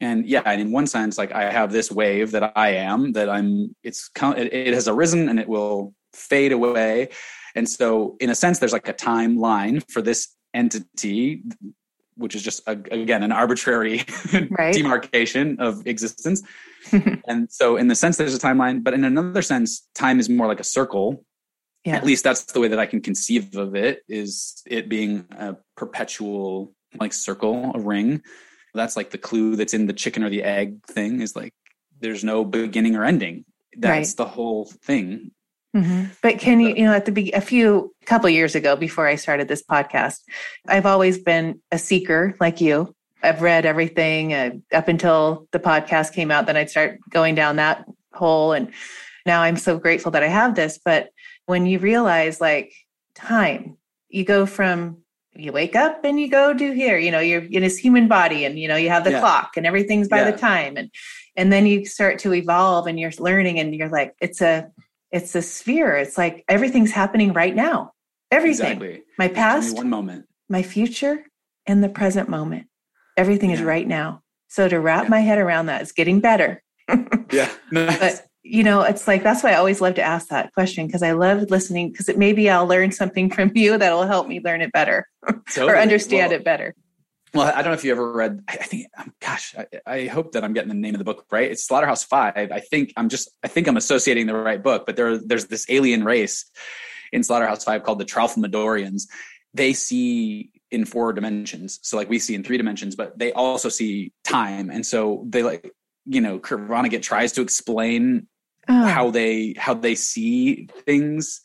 And yeah, and in one sense, like I have this wave that I am that I'm, it's, it has arisen and it will fade away. And so in a sense, there's like a timeline for this entity, which is just a, again, an arbitrary right. demarcation of existence. and so in the sense, there's a timeline, but in another sense, time is more like a circle yeah. at least that's the way that I can conceive of it is it being a perpetual like circle, a ring. That's like the clue that's in the chicken or the egg thing is like there's no beginning or ending. That's right. the whole thing. Mm-hmm. But can you, you know, at the be- a few couple years ago, before I started this podcast, I've always been a seeker like you. I've read everything uh, up until the podcast came out. Then I'd start going down that hole, and now I'm so grateful that I have this. But when you realize like time, you go from you wake up and you go do here, you know, you're in this human body and you know, you have the yeah. clock and everything's by yeah. the time and and then you start to evolve and you're learning and you're like it's a it's a sphere. It's like everything's happening right now. Everything. Exactly. My past, one moment. My future and the present moment. Everything yeah. is right now. So to wrap my head around that is getting better. yeah. Nice. But you know, it's like that's why I always love to ask that question because I love listening because it maybe I'll learn something from you that'll help me learn it better totally. or understand well, it better. Well, I don't know if you ever read. I think, um, gosh, I, I, hope that I'm getting the name of the book right. It's Slaughterhouse Five. I think I'm just, I think I'm associating the right book. But there, there's this alien race in Slaughterhouse Five called the Tralfamadorians. They see in four dimensions. So like we see in three dimensions, but they also see time. And so they like, you know, Kurt Vonnegut tries to explain oh. how they how they see things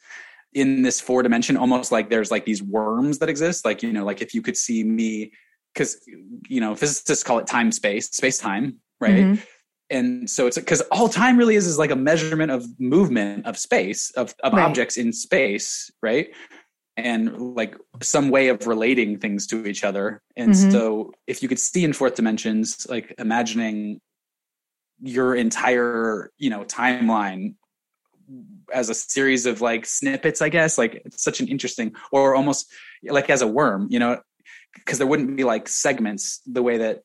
in this four dimension almost like there's like these worms that exist like you know like if you could see me because you know physicists call it time space space time right mm-hmm. and so it's because all time really is is like a measurement of movement of space of, of right. objects in space right and like some way of relating things to each other and mm-hmm. so if you could see in fourth dimensions like imagining your entire you know timeline as a series of like snippets i guess like it's such an interesting or almost like as a worm you know because there wouldn't be like segments the way that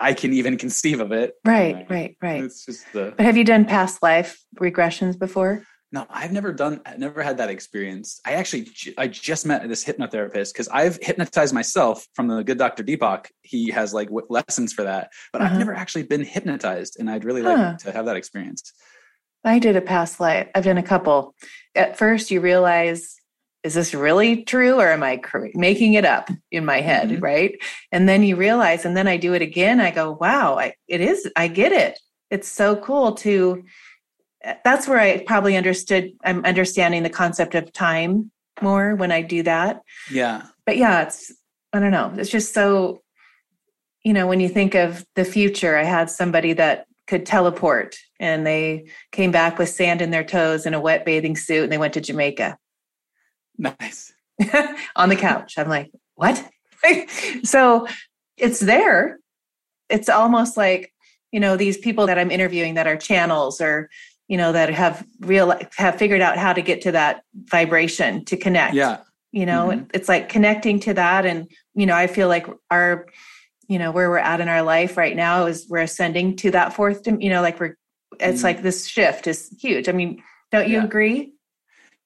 I can even conceive of it. Right, right, right. It's just the. But have you done past life regressions before? No, I've never done, never had that experience. I actually, I just met this hypnotherapist because I've hypnotized myself from the good Dr. Deepak. He has like lessons for that, but uh-huh. I've never actually been hypnotized, and I'd really huh. like to have that experience. I did a past life. I've done a couple. At first, you realize, is this really true, or am I making it up in my head, mm-hmm. right? And then you realize, and then I do it again. I go, wow, I, it is. I get it. It's so cool to that's where I probably understood. I'm understanding the concept of time more when I do that. Yeah. But yeah, it's, I don't know. It's just so, you know, when you think of the future, I had somebody that could teleport and they came back with sand in their toes and a wet bathing suit and they went to Jamaica. Nice. On the couch. I'm like, what? so it's there. It's almost like, you know, these people that I'm interviewing that are channels or you know that have real have figured out how to get to that vibration to connect yeah you know mm-hmm. it's like connecting to that and you know i feel like our you know where we're at in our life right now is we're ascending to that fourth you know like we're it's mm-hmm. like this shift is huge i mean don't you yeah. agree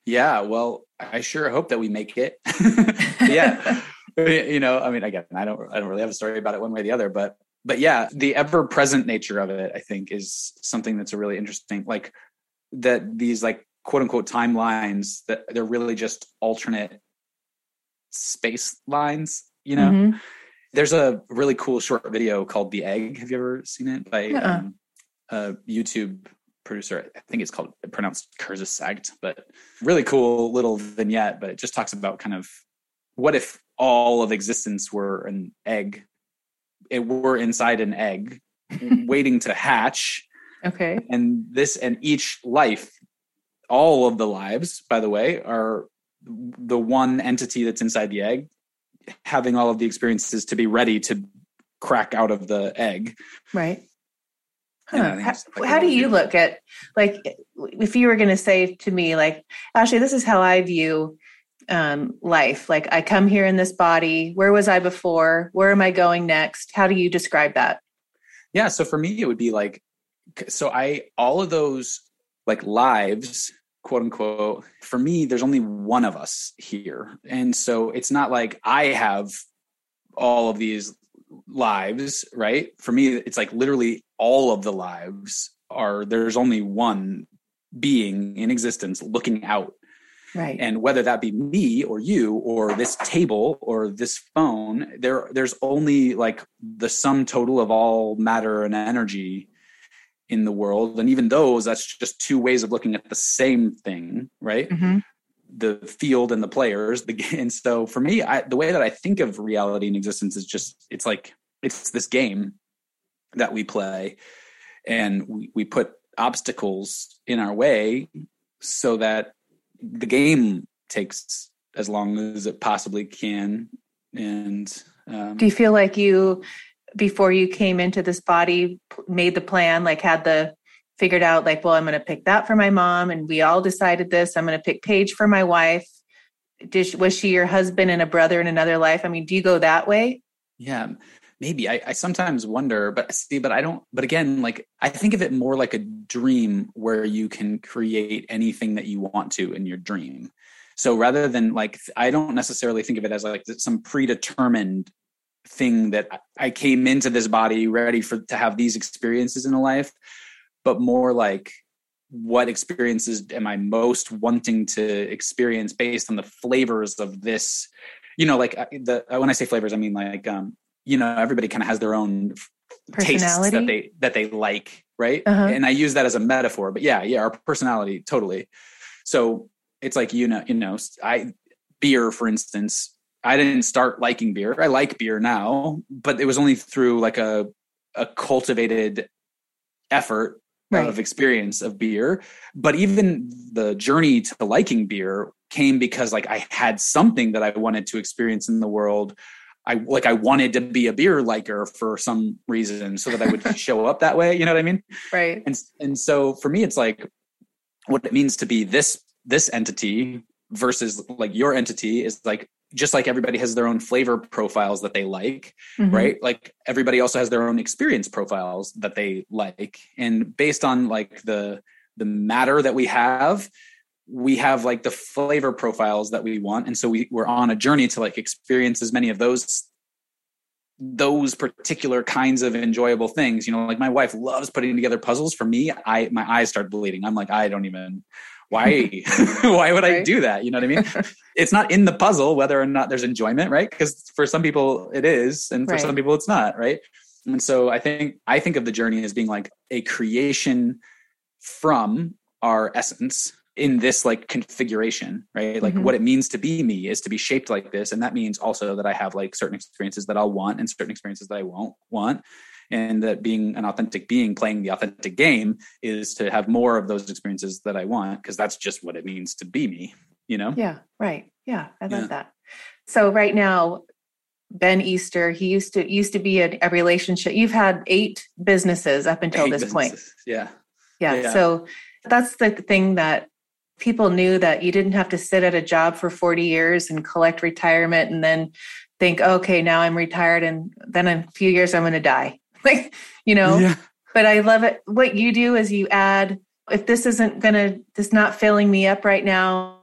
yeah well i sure hope that we make it yeah you know i mean again i don't i don't really have a story about it one way or the other but but yeah, the ever present nature of it, I think, is something that's a really interesting, like that these like quote unquote timelines that they're really just alternate space lines, you know? Mm-hmm. There's a really cool short video called The Egg. Have you ever seen it by um, a YouTube producer? I think it's called pronounced Kurzgesagt, but really cool little vignette. But it just talks about kind of what if all of existence were an egg it were inside an egg waiting to hatch. Okay. And this and each life all of the lives by the way are the one entity that's inside the egg having all of the experiences to be ready to crack out of the egg. Right. Huh. How, like how do you look at like if you were going to say to me like actually this is how i view um, life? Like, I come here in this body. Where was I before? Where am I going next? How do you describe that? Yeah. So for me, it would be like, so I, all of those like lives, quote unquote, for me, there's only one of us here. And so it's not like I have all of these lives, right? For me, it's like literally all of the lives are, there's only one being in existence looking out Right. And whether that be me or you or this table or this phone, there there's only like the sum total of all matter and energy in the world. And even those, that's just two ways of looking at the same thing, right? Mm-hmm. The field and the players. The, and so for me, I, the way that I think of reality and existence is just it's like it's this game that we play, and we, we put obstacles in our way so that the game takes as long as it possibly can. And um, do you feel like you, before you came into this body, made the plan, like had the figured out, like, well, I'm going to pick that for my mom, and we all decided this. I'm going to pick Paige for my wife. Did, was she your husband and a brother in another life? I mean, do you go that way? Yeah, maybe I, I, sometimes wonder but see but i don't but again like i think of it more like a dream where you can create anything that you want to in your dream. So rather than like i don't necessarily think of it as like some predetermined thing that i came into this body ready for to have these experiences in a life but more like what experiences am i most wanting to experience based on the flavors of this? You know like the when i say flavors i mean like um you know everybody kind of has their own tastes that they that they like right? Uh-huh. and i use that as a metaphor but yeah yeah our personality totally. So it's like you know you know i beer for instance i didn't start liking beer. I like beer now but it was only through like a a cultivated effort right. of experience of beer. But even the journey to liking beer came because like i had something that i wanted to experience in the world I like I wanted to be a beer liker for some reason so that I would show up that way. You know what I mean? Right. And and so for me, it's like what it means to be this this entity versus like your entity is like just like everybody has their own flavor profiles that they like, mm-hmm. right? Like everybody also has their own experience profiles that they like. And based on like the the matter that we have, we have like the flavor profiles that we want. And so we, we're on a journey to like experience as many of those those particular kinds of enjoyable things. You know like my wife loves putting together puzzles. For me i my eyes start bleeding. I'm like i don't even why? Why would right. i do that? You know what i mean? It's not in the puzzle whether or not there's enjoyment right? Because for some people it is and for right. some people it's not right? And so i think i think of the journey as being like a creation from our essence in this like configuration right like mm-hmm. what it means to be me is to be shaped like this and that means also that i have like certain experiences that i'll want and certain experiences that i won't want and that being an authentic being playing the authentic game is to have more of those experiences that i want because that's just what it means to be me you know yeah right yeah i love yeah. that so right now ben easter he used to used to be a, a relationship you've had eight businesses up until eight this businesses. point yeah. yeah yeah so that's the thing that people knew that you didn't have to sit at a job for 40 years and collect retirement and then think okay now i'm retired and then in a few years i'm going to die. Like you know? Yeah. but i love it. What you do is you add if this isn't gonna this not filling me up right now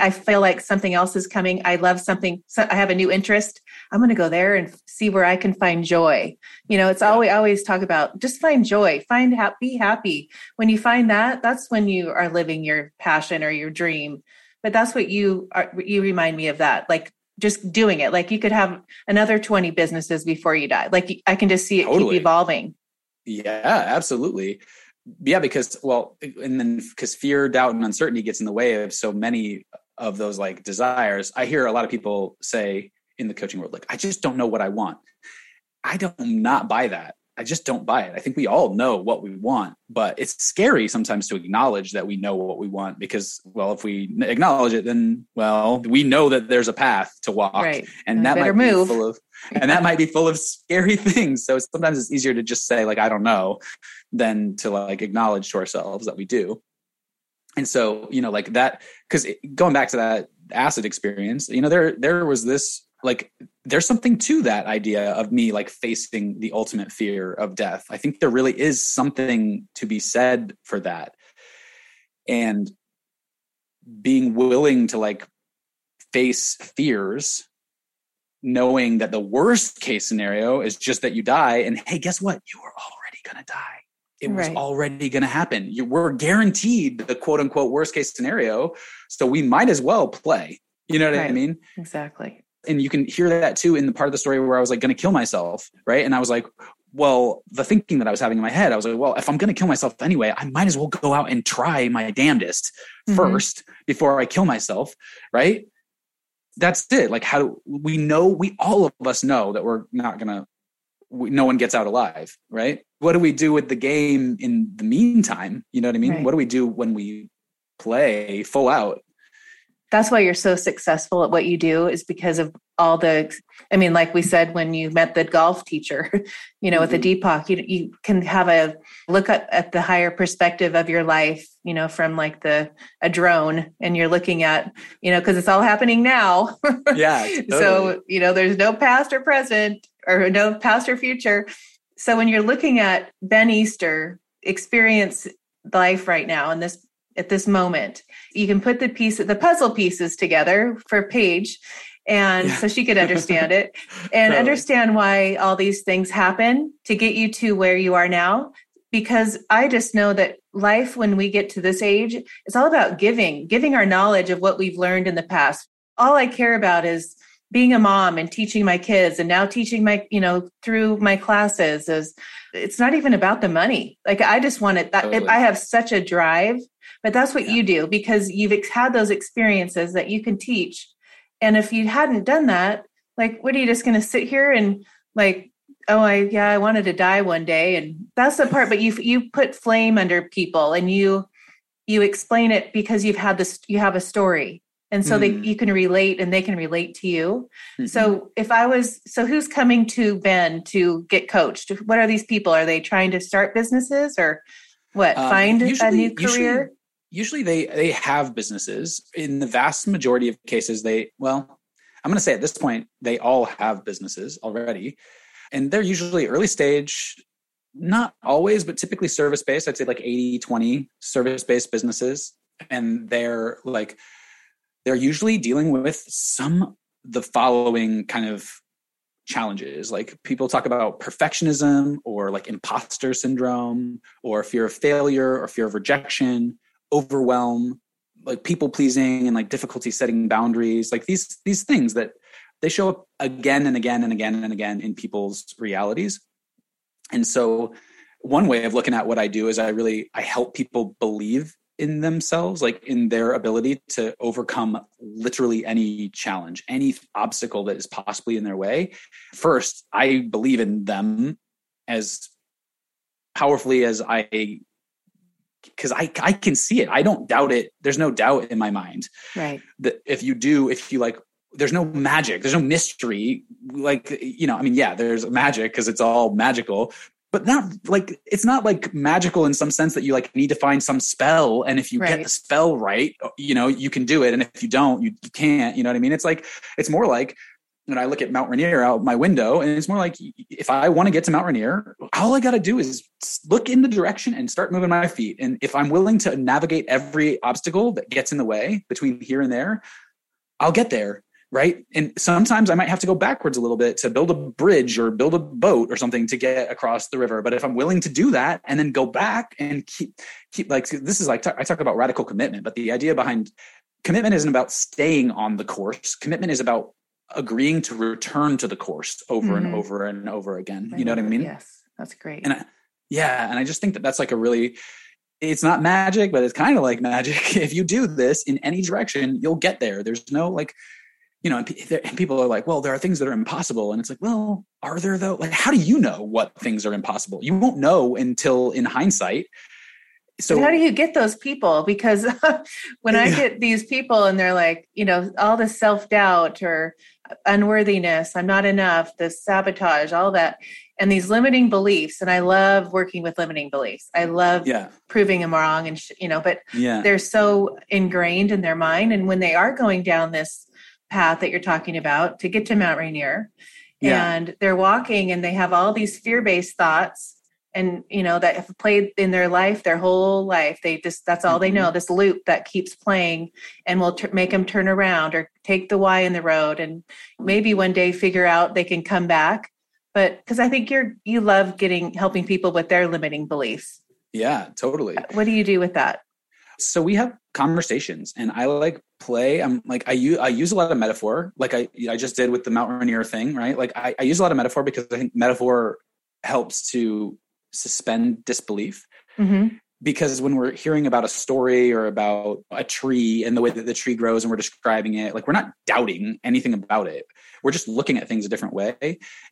i feel like something else is coming. I love something so i have a new interest i'm going to go there and see where i can find joy you know it's always always talk about just find joy find happy be happy when you find that that's when you are living your passion or your dream but that's what you are you remind me of that like just doing it. Like you could have another 20 businesses before you die. Like I can just see it totally. keep evolving. Yeah, absolutely. Yeah, because well, and then because fear, doubt, and uncertainty gets in the way of so many of those like desires. I hear a lot of people say in the coaching world, like, I just don't know what I want. I don't not buy that. I just don't buy it. I think we all know what we want, but it's scary sometimes to acknowledge that we know what we want because, well, if we acknowledge it, then well, we know that there's a path to walk, right. and, and that might move. be full of, and that might be full of scary things. So sometimes it's easier to just say like I don't know, than to like acknowledge to ourselves that we do. And so you know, like that, because going back to that acid experience, you know, there there was this like there's something to that idea of me like facing the ultimate fear of death. I think there really is something to be said for that. And being willing to like face fears knowing that the worst case scenario is just that you die and hey guess what you are already going to die it was right. already going to happen you were guaranteed the quote unquote worst case scenario so we might as well play you know what right. i mean exactly and you can hear that too in the part of the story where I was like going to kill myself, right? And I was like, well, the thinking that I was having in my head, I was like, well, if I'm going to kill myself anyway, I might as well go out and try my damnedest mm-hmm. first before I kill myself, right? That's it. Like, how do we know? We all of us know that we're not going to. No one gets out alive, right? What do we do with the game in the meantime? You know what I mean? Right. What do we do when we play full out? That's why you're so successful at what you do is because of all the i mean like we said when you met the golf teacher you know mm-hmm. with the deepak you, you can have a look at, at the higher perspective of your life you know from like the a drone and you're looking at you know because it's all happening now yeah totally. so you know there's no past or present or no past or future so when you're looking at ben easter experience life right now in this at this moment. You can put the piece the puzzle pieces together for Paige and yeah. so she could understand it and totally. understand why all these things happen to get you to where you are now because I just know that life when we get to this age it's all about giving giving our knowledge of what we've learned in the past all I care about is being a mom and teaching my kids and now teaching my you know through my classes is it's not even about the money like i just want it totally. i have such a drive but that's what yeah. you do because you've had those experiences that you can teach and if you hadn't done that like what are you just going to sit here and like oh i yeah i wanted to die one day and that's the part but you you put flame under people and you you explain it because you've had this you have a story and so mm. they you can relate and they can relate to you mm-hmm. so if i was so who's coming to ben to get coached what are these people are they trying to start businesses or what um, find usually, a new career usually, usually they they have businesses in the vast majority of cases they well I'm going to say at this point, they all have businesses already. And they're usually early stage, not always, but typically service based. I'd say like 80, 20 service based businesses. And they're like, they're usually dealing with some the following kind of challenges. Like people talk about perfectionism or like imposter syndrome or fear of failure or fear of rejection overwhelm like people pleasing and like difficulty setting boundaries. Like these these things that they show up again and again and again and again in people's realities. And so one way of looking at what i do is i really i help people believe in themselves like in their ability to overcome literally any challenge any obstacle that is possibly in their way first i believe in them as powerfully as i because I I can see it. I don't doubt it. There's no doubt in my mind. Right. That if you do, if you like, there's no magic. There's no mystery. Like you know, I mean, yeah, there's magic because it's all magical, but not like it's not like magical in some sense that you like need to find some spell, and if you right. get the spell right, you know, you can do it, and if you don't, you, you can't. You know what I mean? It's like it's more like when I look at Mount Rainier out my window, and it's more like if I want to get to Mount Rainier, all I got to do is look in the direction and start moving my feet. And if I'm willing to navigate every obstacle that gets in the way between here and there, I'll get there. Right. And sometimes I might have to go backwards a little bit to build a bridge or build a boat or something to get across the river. But if I'm willing to do that and then go back and keep, keep like, this is like, I talk about radical commitment, but the idea behind commitment isn't about staying on the course. Commitment is about agreeing to return to the course over mm-hmm. and over and over again. You know what I mean? Yes, that's great. And I, yeah, and I just think that that's like a really it's not magic, but it's kind of like magic. if you do this in any direction, you'll get there. There's no like, you know, and people are like, well, there are things that are impossible. And it's like, well, are there though? Like, how do you know what things are impossible? You won't know until in hindsight so how do you get those people because when i get these people and they're like you know all the self-doubt or unworthiness i'm not enough the sabotage all that and these limiting beliefs and i love working with limiting beliefs i love yeah. proving them wrong and sh- you know but yeah. they're so ingrained in their mind and when they are going down this path that you're talking about to get to mount rainier. Yeah. and they're walking and they have all these fear-based thoughts and you know that have played in their life their whole life. They just that's all mm-hmm. they know this loop that keeps playing and will t- make them turn around or take the y in the road and maybe one day figure out they can come back. But because i think you're you love getting helping people with their limiting beliefs. Yeah totally. What do you do with that so we have conversations and i like play i'm like i use i use a lot of metaphor like i i just did with the mount rainier thing right like I, I use a lot of metaphor because i think metaphor helps to suspend disbelief. Mm-hmm. Because when we're hearing about a story or about a tree and the way that the tree grows and we're describing it, like we're not doubting anything about it. We're just looking at things a different way.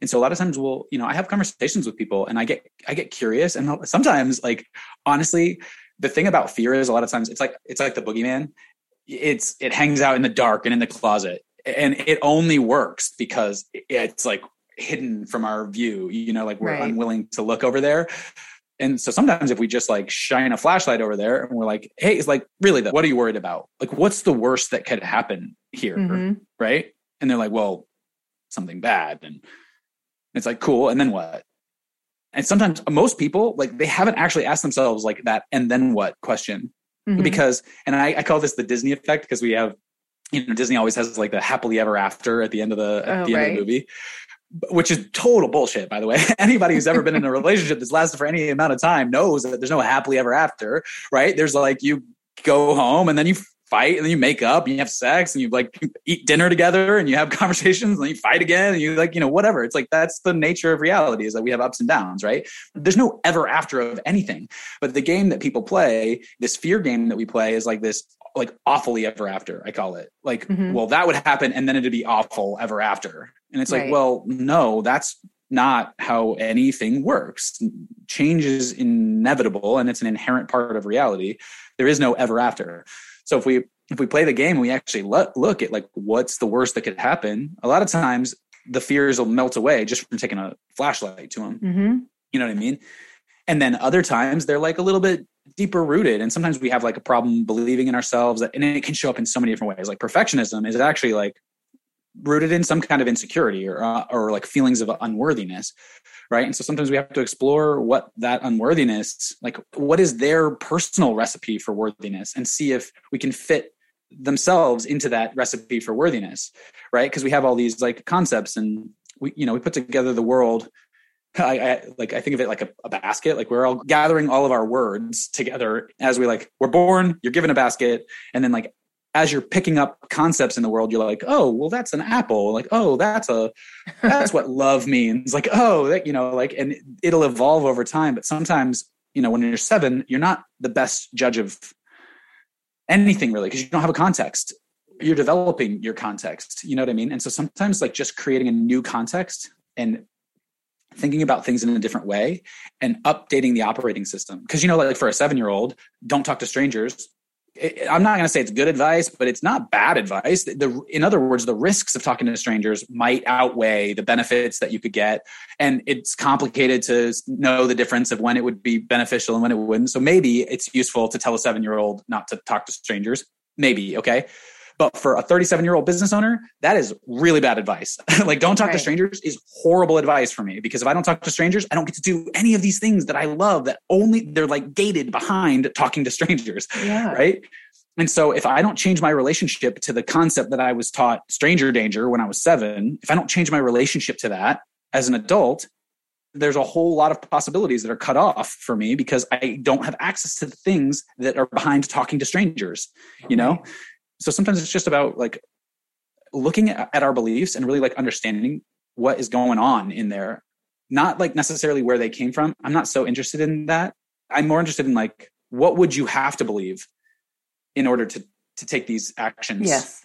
And so a lot of times we'll, you know, I have conversations with people and I get, I get curious. And sometimes like, honestly, the thing about fear is a lot of times it's like, it's like the boogeyman. It's, it hangs out in the dark and in the closet and it only works because it's like hidden from our view you know like we're right. unwilling to look over there. And so sometimes if we just like shine a flashlight over there and we're like hey it's like really what are you worried about? Like what's the worst that could happen here? Mm-hmm. right? And they're like well something bad. And it's like cool. And then what and sometimes most people like they haven't actually asked themselves like that and then what question mm-hmm. because and I, I call this the disney effect because we have you know disney always has like the happily ever after at the end of the at oh, the right. end of the movie which is total bullshit, by the way. Anybody who's ever been in a relationship that's lasted for any amount of time knows that there's no happily ever after, right? There's like you go home and then you fight and then you make up and you have sex and you like eat dinner together and you have conversations and then you fight again and you like, you know, whatever. It's like that's the nature of reality is that we have ups and downs, right? There's no ever after of anything. But the game that people play, this fear game that we play is like this like awfully ever after, I call it. Like, mm-hmm. well, that would happen and then it'd be awful ever after. And it's right. like, well, no, that's not how anything works. Change is inevitable and it's an inherent part of reality. There is no ever after. So if we if we play the game and we actually look, look at like what's the worst that could happen, a lot of times the fears will melt away just from taking a flashlight to them. Mm-hmm. You know what I mean? And then other times they're like a little bit deeper rooted. And sometimes we have like a problem believing in ourselves and it can show up in so many different ways. Like perfectionism is actually like rooted in some kind of insecurity or uh, or like feelings of unworthiness right and so sometimes we have to explore what that unworthiness like what is their personal recipe for worthiness and see if we can fit themselves into that recipe for worthiness right because we have all these like concepts and we you know we put together the world I, I, like I think of it like a, a, basket. Like we're all gathering all of our words together as we like we're born. You're given a basket, and then like as you're picking up concepts in the world, you're like, oh, well, that's an apple. Like, oh, that's a that's what love means. Like, oh, that you know, like, and it'll evolve over time. But sometimes, you know, when you're seven, you're not the best judge of anything really because you don't have a context. You're developing your context. You know what I mean? And so sometimes, like, just creating a new context and thinking about things in a different way and updating the operating system because you know like for a 7 year old don't talk to strangers I'm not going to say it's good advice, but it's not bad advice. The, in other words, the risks of talking to strangers might outweigh the benefits that you could get. And it's complicated to know the difference of when it would be beneficial and when it wouldn't. So maybe it's useful to tell a seven year old not to talk to strangers. Maybe, okay. But for a 37 year old business owner, that is really bad advice. like, don't talk right. to strangers is horrible advice for me because if I don't talk to strangers, I don't get to do any of these things that I love that only they're like gated behind talking to strangers. Yeah. Right. And so if I don't change my relationship to the concept that I was taught stranger danger when I was seven, if I don't change my relationship to that as an adult, there's a whole lot of possibilities that are cut off for me because I don't have access to the things that are behind talking to strangers, you know? So sometimes it's just about like looking at our beliefs and really like understanding what is going on in there. Not like necessarily where they came from. I'm not so interested in that. I'm more interested in like what would you have to believe in order to to take these actions yes.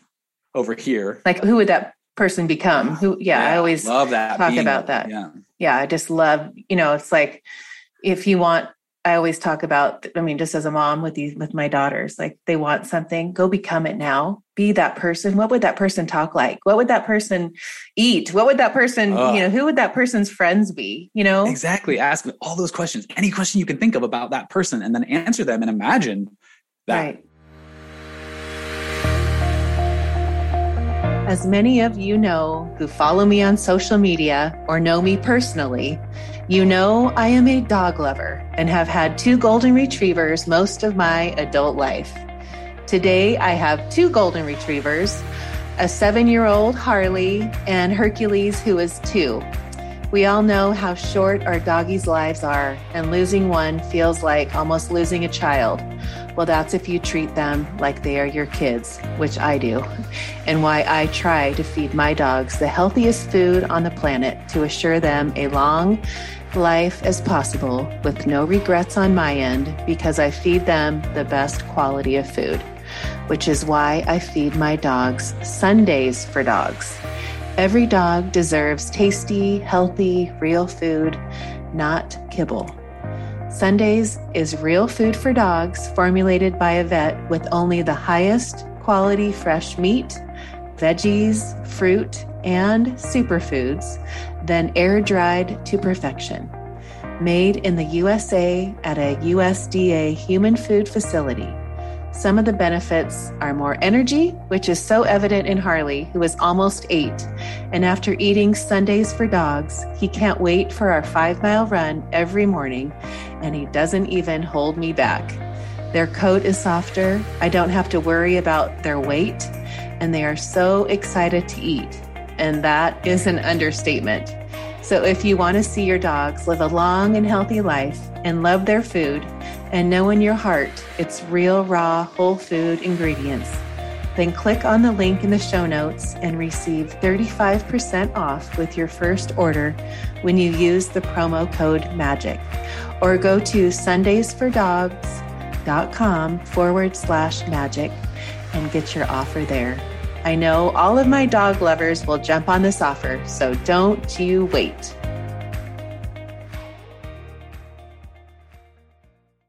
over here? Like who would that person become? Who yeah, yeah i always love that talk about that. yeah. Yeah i just love you know it's like if you want I always talk about, I mean, just as a mom with these, with my daughters, like they want something, go become it now. Be that person. What would that person talk like? What would that person eat? What would that person, uh, you know, who would that person's friends be? You know? Exactly. Ask all those questions, any question you can think of about that person, and then answer them and imagine that. Right. As many of you know who follow me on social media or know me personally, you know I am a dog lover and have had two golden retrievers most of my adult life. Today I have two golden retrievers, a seven year old Harley and Hercules, who is two. We all know how short our doggies' lives are, and losing one feels like almost losing a child. Well, that's if you treat them like they are your kids, which I do, and why I try to feed my dogs the healthiest food on the planet to assure them a long life as possible with no regrets on my end because I feed them the best quality of food, which is why I feed my dogs Sundays for dogs. Every dog deserves tasty, healthy, real food, not kibble. Sundays is real food for dogs formulated by a vet with only the highest quality fresh meat, veggies, fruit, and superfoods, then air dried to perfection. Made in the USA at a USDA human food facility. Some of the benefits are more energy, which is so evident in Harley, who is almost eight. And after eating Sundays for dogs, he can't wait for our five mile run every morning and he doesn't even hold me back. Their coat is softer. I don't have to worry about their weight, and they are so excited to eat. And that is an understatement. So, if you want to see your dogs live a long and healthy life and love their food, and know in your heart it's real, raw, whole food ingredients, then click on the link in the show notes and receive 35% off with your first order when you use the promo code MAGIC or go to sundaysfordogs.com forward slash magic and get your offer there. I know all of my dog lovers will jump on this offer, so don't you wait.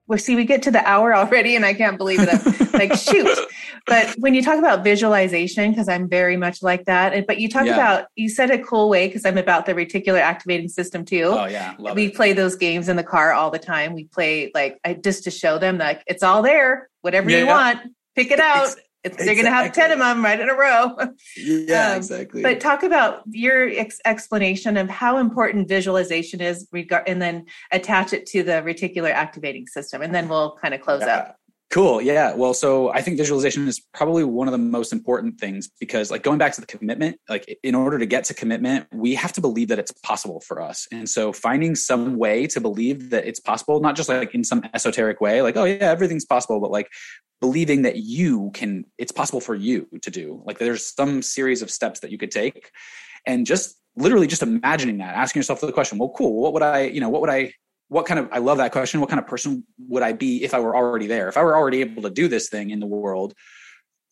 Well, see, we get to the hour already, and I can't believe it. I'm like, shoot. But when you talk about visualization, because I'm very much like that, but you talk yeah. about, you said a cool way, because I'm about the reticular activating system too. Oh, yeah. Love we it. play those games in the car all the time. We play like, I, just to show them, like, it's all there, whatever yeah, you yeah. want, pick it out. They're going to have 10 of them right in a row. Yeah, um, exactly. But talk about your ex- explanation of how important visualization is, regard, and then attach it to the reticular activating system. And then we'll kind of close yeah. up. Cool. Yeah. Well, so I think visualization is probably one of the most important things because, like, going back to the commitment, like, in order to get to commitment, we have to believe that it's possible for us. And so, finding some way to believe that it's possible, not just like in some esoteric way, like, oh, yeah, everything's possible, but like believing that you can, it's possible for you to do. Like, there's some series of steps that you could take. And just literally just imagining that, asking yourself the question, well, cool, what would I, you know, what would I, what kind of i love that question. What kind of person would i be if i were already there? If i were already able to do this thing in the world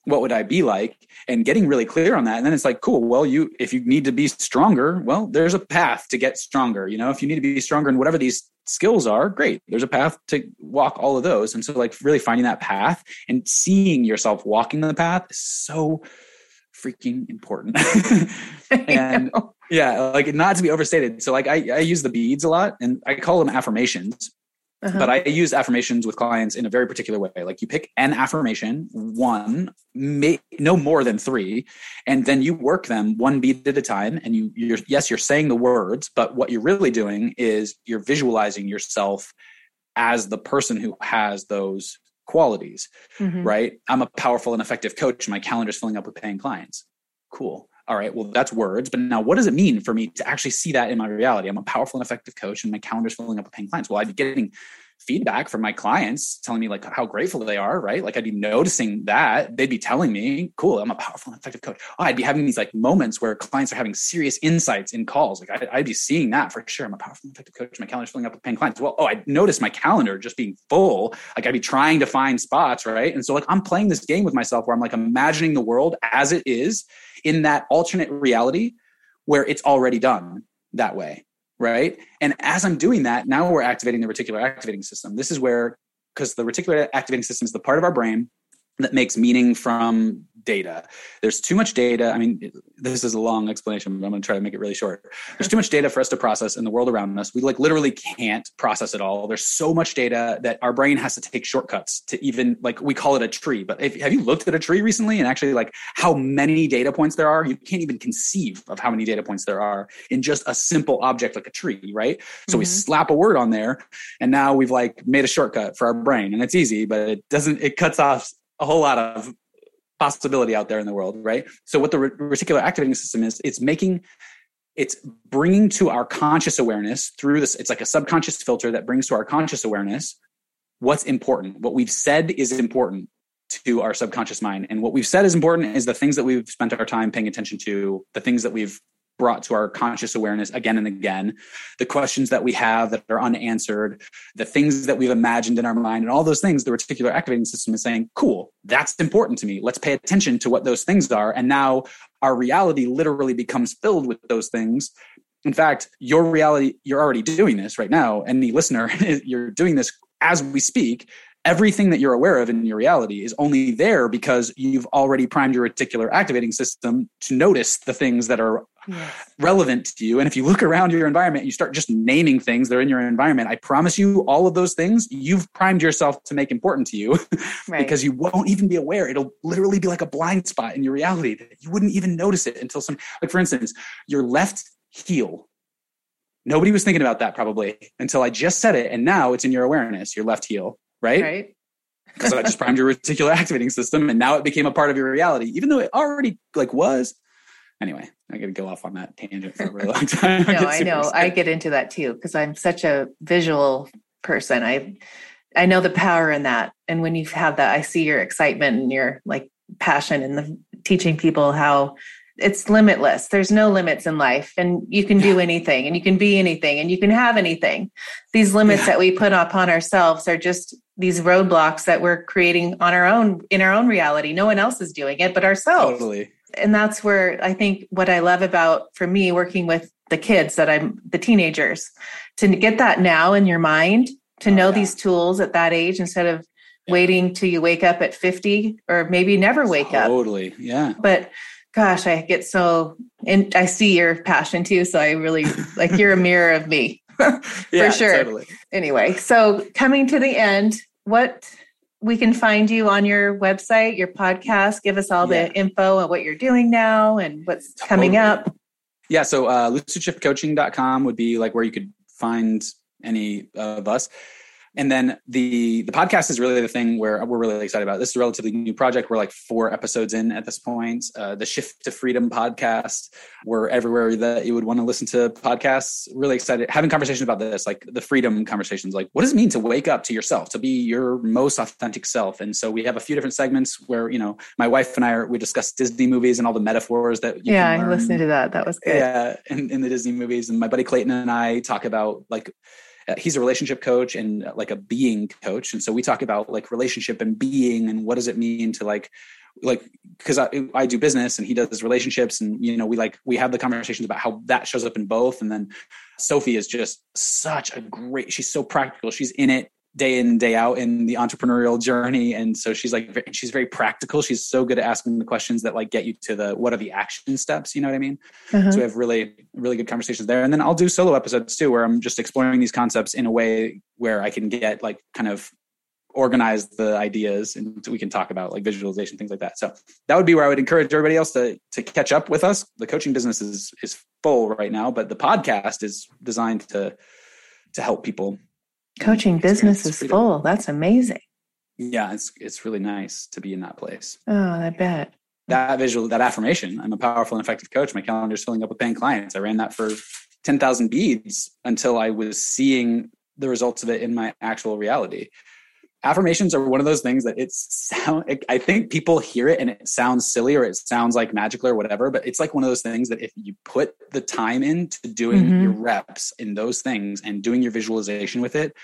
what would i be like? And getting really clear on that. And then it's like cool. Well you if you need to be stronger well there's a path to get stronger. You know if you need to be stronger in whatever these skills are great. There's a path to walk all of those. And so like really finding that path and seeing yourself walking the path is so freaking important. And yeah, like not to be overstated. So like I, I use the beads a lot and I call them affirmations. Uh-huh. But I use affirmations with clients in a very particular way. Like you pick an affirmation, one, may, no more than three, and then you work them one bead at a time. And you, you're yes, you're saying the words, but what you're really doing is you're visualizing yourself as the person who has those qualities. Mm-hmm. Right? I'm a powerful and effective coach. My calendar's filling up with paying clients. Cool all right, well, that's words, but now what does it mean for me to actually see that in my reality? I'm a powerful and effective coach and my calendar's filling up with paying clients. Well, I'd be getting feedback from my clients telling me like how grateful they are, right? Like I'd be noticing that they'd be telling me, cool, I'm a powerful and effective coach. Oh, I'd be having these like moments where clients are having serious insights in calls. Like I, would be seeing that for sure. I'm a powerful and effective coach. My calendar's filling up with paying clients. Well, oh, I noticed my calendar just being full. Like I'd be trying to find spots, right? And so like I'm playing this game with myself where I'm like imagining the world as it is in that alternate reality where it's already done that way right? And as i'm doing that now we're activating the reticular activating system. This is where because the reticular activating system is the part of our brain that makes meaning from data. There's too much data. I mean, this is a long explanation, but I'm going to try to make it really short. There's too much data for us to process in the world around us. We like literally can't process it all. There's so much data that our brain has to take shortcuts to even like we call it a tree. But if, have you looked at a tree recently and actually like how many data points there are? You can't even conceive of how many data points there are in just a simple object like a tree, right? So mm-hmm. we slap a word on there and now we've like made a shortcut for our brain and it's easy, but it doesn't, it cuts off a whole lot of possibility out there in the world, right? So what the reticular activating system is, it's making it's bringing to our conscious awareness through this it's like a subconscious filter that brings to our conscious awareness what's important what we've said is important to our subconscious mind and what we've said is important is the things that we've spent our time paying attention to the things that we've brought to our conscious awareness again and again, the questions that we have that are unanswered, the things that we've imagined in our mind, and all those things, the reticular activating system is saying, cool, that's important to me. Let's pay attention to what those things are. And now our reality literally becomes filled with those things. In fact, your reality, you're already doing this right now. And the listener, you're doing this as we speak everything that you're aware of in your reality is only there because you've already primed your reticular activating system to notice the things that are yes. relevant to you. And if you look around your environment, you start just naming things that are in your environment. I promise you, all of those things you've primed yourself to make important to you right. because you won't even be aware. It'll literally be like a blind spot in your reality that you wouldn't even notice it until some, like for instance, your left heel. Nobody was thinking about that probably until I just said it. And now it's in your awareness, your left heel right? Right. Because I just primed your reticular activating system and now it became a part of your reality, even though it already like was. Anyway, I got to go off on that tangent for a really long time. no, I, I know. I get into that too because I'm such a visual person. I I know the power in that. And when you have that, I see your excitement and your like passion in the teaching people how it's limitless. There's no limits in life, and you can do anything, and you can be anything, and you can have anything. These limits yeah. that we put upon ourselves are just these roadblocks that we're creating on our own in our own reality. No one else is doing it but ourselves. Totally. And that's where I think what I love about for me working with the kids that I'm the teenagers to get that now in your mind to oh, know yeah. these tools at that age instead of yeah. waiting till you wake up at 50 or maybe never wake totally. up. Totally. Yeah. But gosh, I get so and I see your passion too. So I really like you're a mirror of me. for yeah, sure. Totally. Anyway, so coming to the end, what we can find you on your website, your podcast. Give us all yeah. the info on what you're doing now and what's coming up. Yeah. So uh, lucidshiftcoaching.com would be like where you could find any of us and then the the podcast is really the thing where we're really excited about. This is a relatively new project. We're like four episodes in at this point. Uh, the Shift to Freedom podcast. We're everywhere that you would want to listen to podcasts. Really excited having conversations about this, like the freedom conversations. Like, what does it mean to wake up to yourself, to be your most authentic self? And so we have a few different segments where you know my wife and I are we discuss Disney movies and all the metaphors that. yeah, I listened to that. That was good. Yeah, in, in the Disney movies, and my buddy Clayton and I talk about like uh, he's a relationship coach and uh, like a being coach. And so we talk about like relationship and being and what does it mean to like like because I, I do business and he does relationships and you know we like we have the conversations about how that shows up in both. And then sophie is just such a great she's so practical. She's in it day in day out in the entrepreneurial journey. And so she's like she's very practical. She's so good at asking the questions that like get you to the what are the action steps? You know what i mean? Uh-huh. so we have really really good conversations there. And then i'll do solo episodes too where i'm just exploring these concepts in a way where i can get like kind of organize the ideas and we can talk about like visualization things like that. So that would be where i would encourage everybody else to to catch up with us. The coaching business is is full right now but the podcast is designed to to help people coaching business is full. That's amazing. Yeah, it's it's really nice to be in that place. Oh, I bet. That visual, that affirmation, I'm a powerful and effective coach. My calendar's filling up with paying clients. I ran that for 10,000 beads until I was seeing the results of it in my actual reality affirmations are one of those things that it's sound i think people hear it and it sounds silly or it sounds like magical or whatever but it's like one of those things that if you put the time into doing mm-hmm. your reps in those things and doing your visualization with it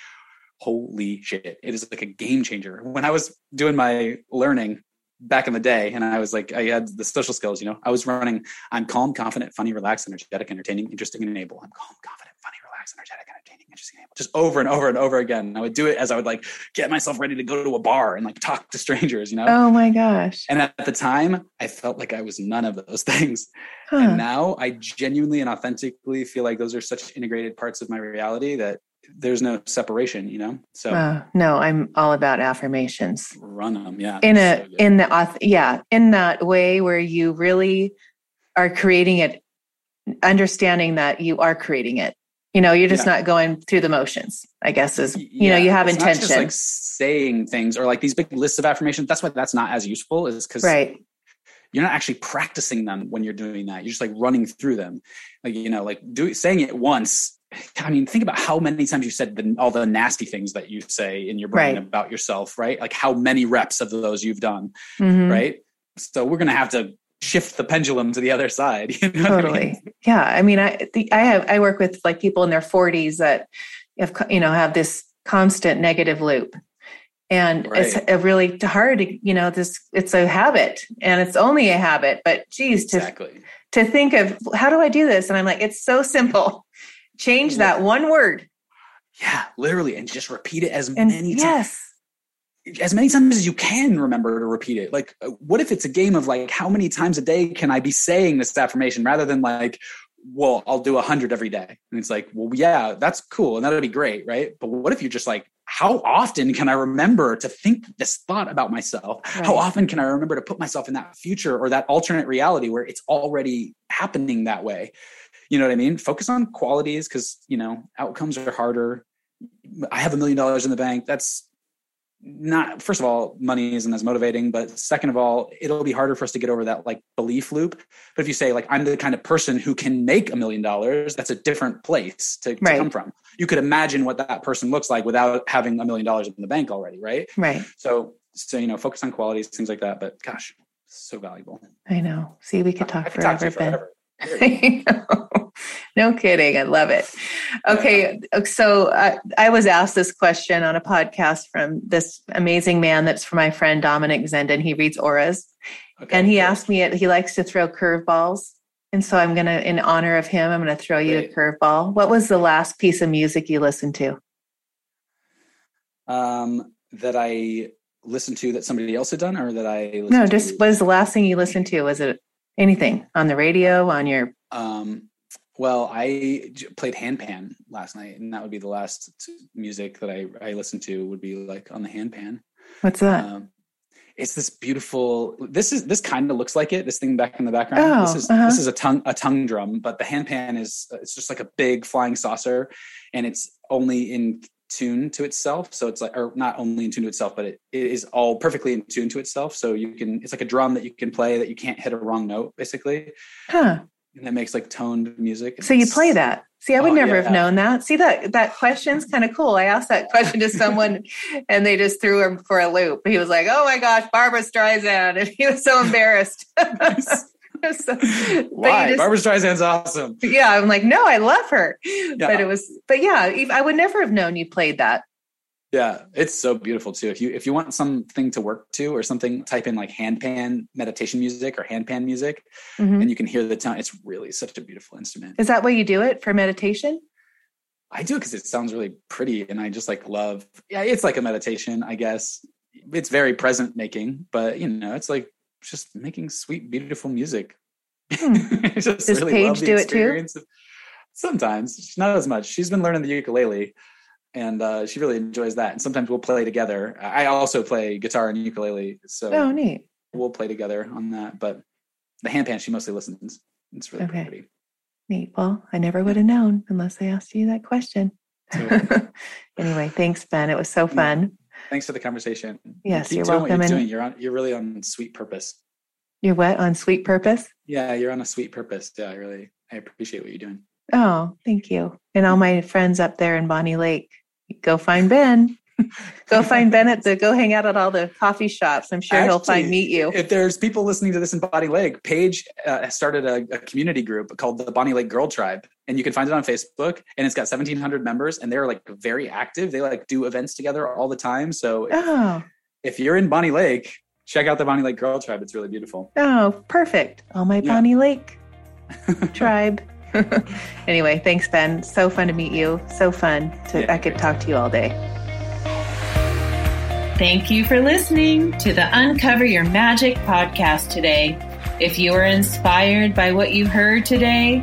holy shit it is like a game changer when i was doing my learning back in the day and i was like i had the social skills you know i was running i'm calm confident funny relaxed energetic entertaining interesting and able i'm calm confident funny relaxed energetic entertaining interesting just over and over and over again. I would do it as I would like get myself ready to go to a bar and like talk to strangers, you know? Oh my gosh. And at the time, I felt like I was none of those things. Huh. And now I genuinely and authentically feel like those are such integrated parts of my reality that there's no separation, you know? So uh, no, I'm all about affirmations. Run them. Yeah. In a, so in the, yeah, in that way where you really are creating it, understanding that you are creating it you know you're just yeah. not going through the motions i guess is you yeah. know you have it's intention just like saying things or like these big lists of affirmations that's why that's not as useful is because right you're not actually practicing them when you're doing that you're just like running through them like you know like do saying it once I mean, think about how many times you said the, all the nasty things that you say in your brain right. about yourself, right? Like how many reps of those you've done, mm-hmm. right? So we're going to have to shift the pendulum to the other side. You know totally. I mean? Yeah. I mean, I, the, I have, I work with like people in their forties that have, you know, have this constant negative loop and right. it's a really hard to, you know, this, it's a habit and it's only a habit, but geez, to, exactly. to think of how do I do this? And I'm like, it's so simple. Change that one word. Yeah, literally. And just repeat it as and many yes. times as many times as you can remember to repeat it. Like, uh, what if it's a game of like, how many times a day can I be saying this affirmation rather than like, well, I'll do a hundred every day. And it's like, well, yeah, that's cool. And that'll be great. Right. But what if you're just like, how often can I remember to think this thought about myself? Right. How often can I remember to put myself in that future or that alternate reality where it's already happening that way? You know what I mean? Focus on qualities because, you know, outcomes are harder. I have a million dollars in the bank. That's not first of all money isn't as motivating but second of all it'll be harder for us to get over that like belief loop. But if you say like i'm the kind of person who can make a million dollars that's a different place to, to right. come from. You could imagine what that person looks like without having a million dollars in the bank already right? Right. So so you know focus on qualities things like that but gosh so valuable. I know. See we could talk I, forever, talk forever. no kidding. I love it. Okay. So I, I, was asked this question on a podcast from this amazing man that's from my friend Dominic Zenden. He reads auras. Okay, and he cool. asked me, he likes to throw curveballs. And so I'm going to, in honor of him, I'm going to throw you a curveball. What was the last piece of music you listened to? Um, that I listened to that somebody else had done or that I no, just to? what was the last thing you listened to? Was it anything on the radio, on your um, well, I played handpan last night, and that would be the last music that I, I listened to would be like on the handpan. What's that? Um, it's this beautiful. This is this kind of looks like it. This thing back in the background. Oh, this is uh-huh. this is a tongue a tongue drum, but the handpan is it's just like a big flying saucer, and it's only in tune to itself. So it's like, or not only in tune to itself, but it, it is all perfectly in tune to itself. So you can, it's like a drum that you can play that you can't hit a wrong note, basically. Huh. And that makes like toned music. So you play that. See, I would oh, never yeah. have known that. See that that question's kind of cool. I asked that question to someone, and they just threw him for a loop. He was like, "Oh my gosh, Barbra Streisand," and he was so embarrassed. so, Why? Just, Barbra Streisand's awesome. Yeah, I'm like, no, I love her. Yeah. But it was, but yeah, I would never have known you played that. Yeah, it's so beautiful too. If you if you want something to work to or something, type in like handpan meditation music or handpan music, mm-hmm. and you can hear the tone. It's really such a beautiful instrument. Is that why you do it for meditation? I do it because it sounds really pretty, and I just like love. Yeah, it's like a meditation, I guess. It's very present making, but you know, it's like just making sweet, beautiful music. Hmm. Does really Paige do it too? Of, sometimes, not as much. She's been learning the ukulele and uh, she really enjoys that. And sometimes we'll play together. I also play guitar and ukulele, so oh neat. We'll play together on that. But the handpan, she mostly listens. It's really okay. pretty. Neat. Well, I never would have known unless I asked you that question. anyway, thanks, Ben. It was so fun. Thanks for the conversation. Yes, Keep you're doing welcome. What you're, doing. you're on. You're really on sweet purpose. You're what on sweet purpose? Yeah, you're on a sweet purpose. Yeah, I really, I appreciate what you're doing. Oh, thank you. And all my friends up there in Bonney Lake, go find Ben. go find Ben at the go hang out at all the coffee shops. I'm sure Actually, he'll find meet you. If there's people listening to this in Bonney Lake, Paige uh, started a, a, community group called the Bonney Lake Girl Tribe, and you can find it on Facebook. And it's got 1,700 members, and they're like very active. They like do events together all the time. So oh. if, if you're in Bonney Lake, check out the Bonney Lake Girl Tribe. It's really beautiful. Oh, perfect. All my yeah. Bonney Lake tribe. anyway, thanks, Ben. So fun to meet you. So fun to yeah. I could talk to you all day. Thank you for listening to the Uncover Your Magic podcast today. If you are inspired by what you heard today,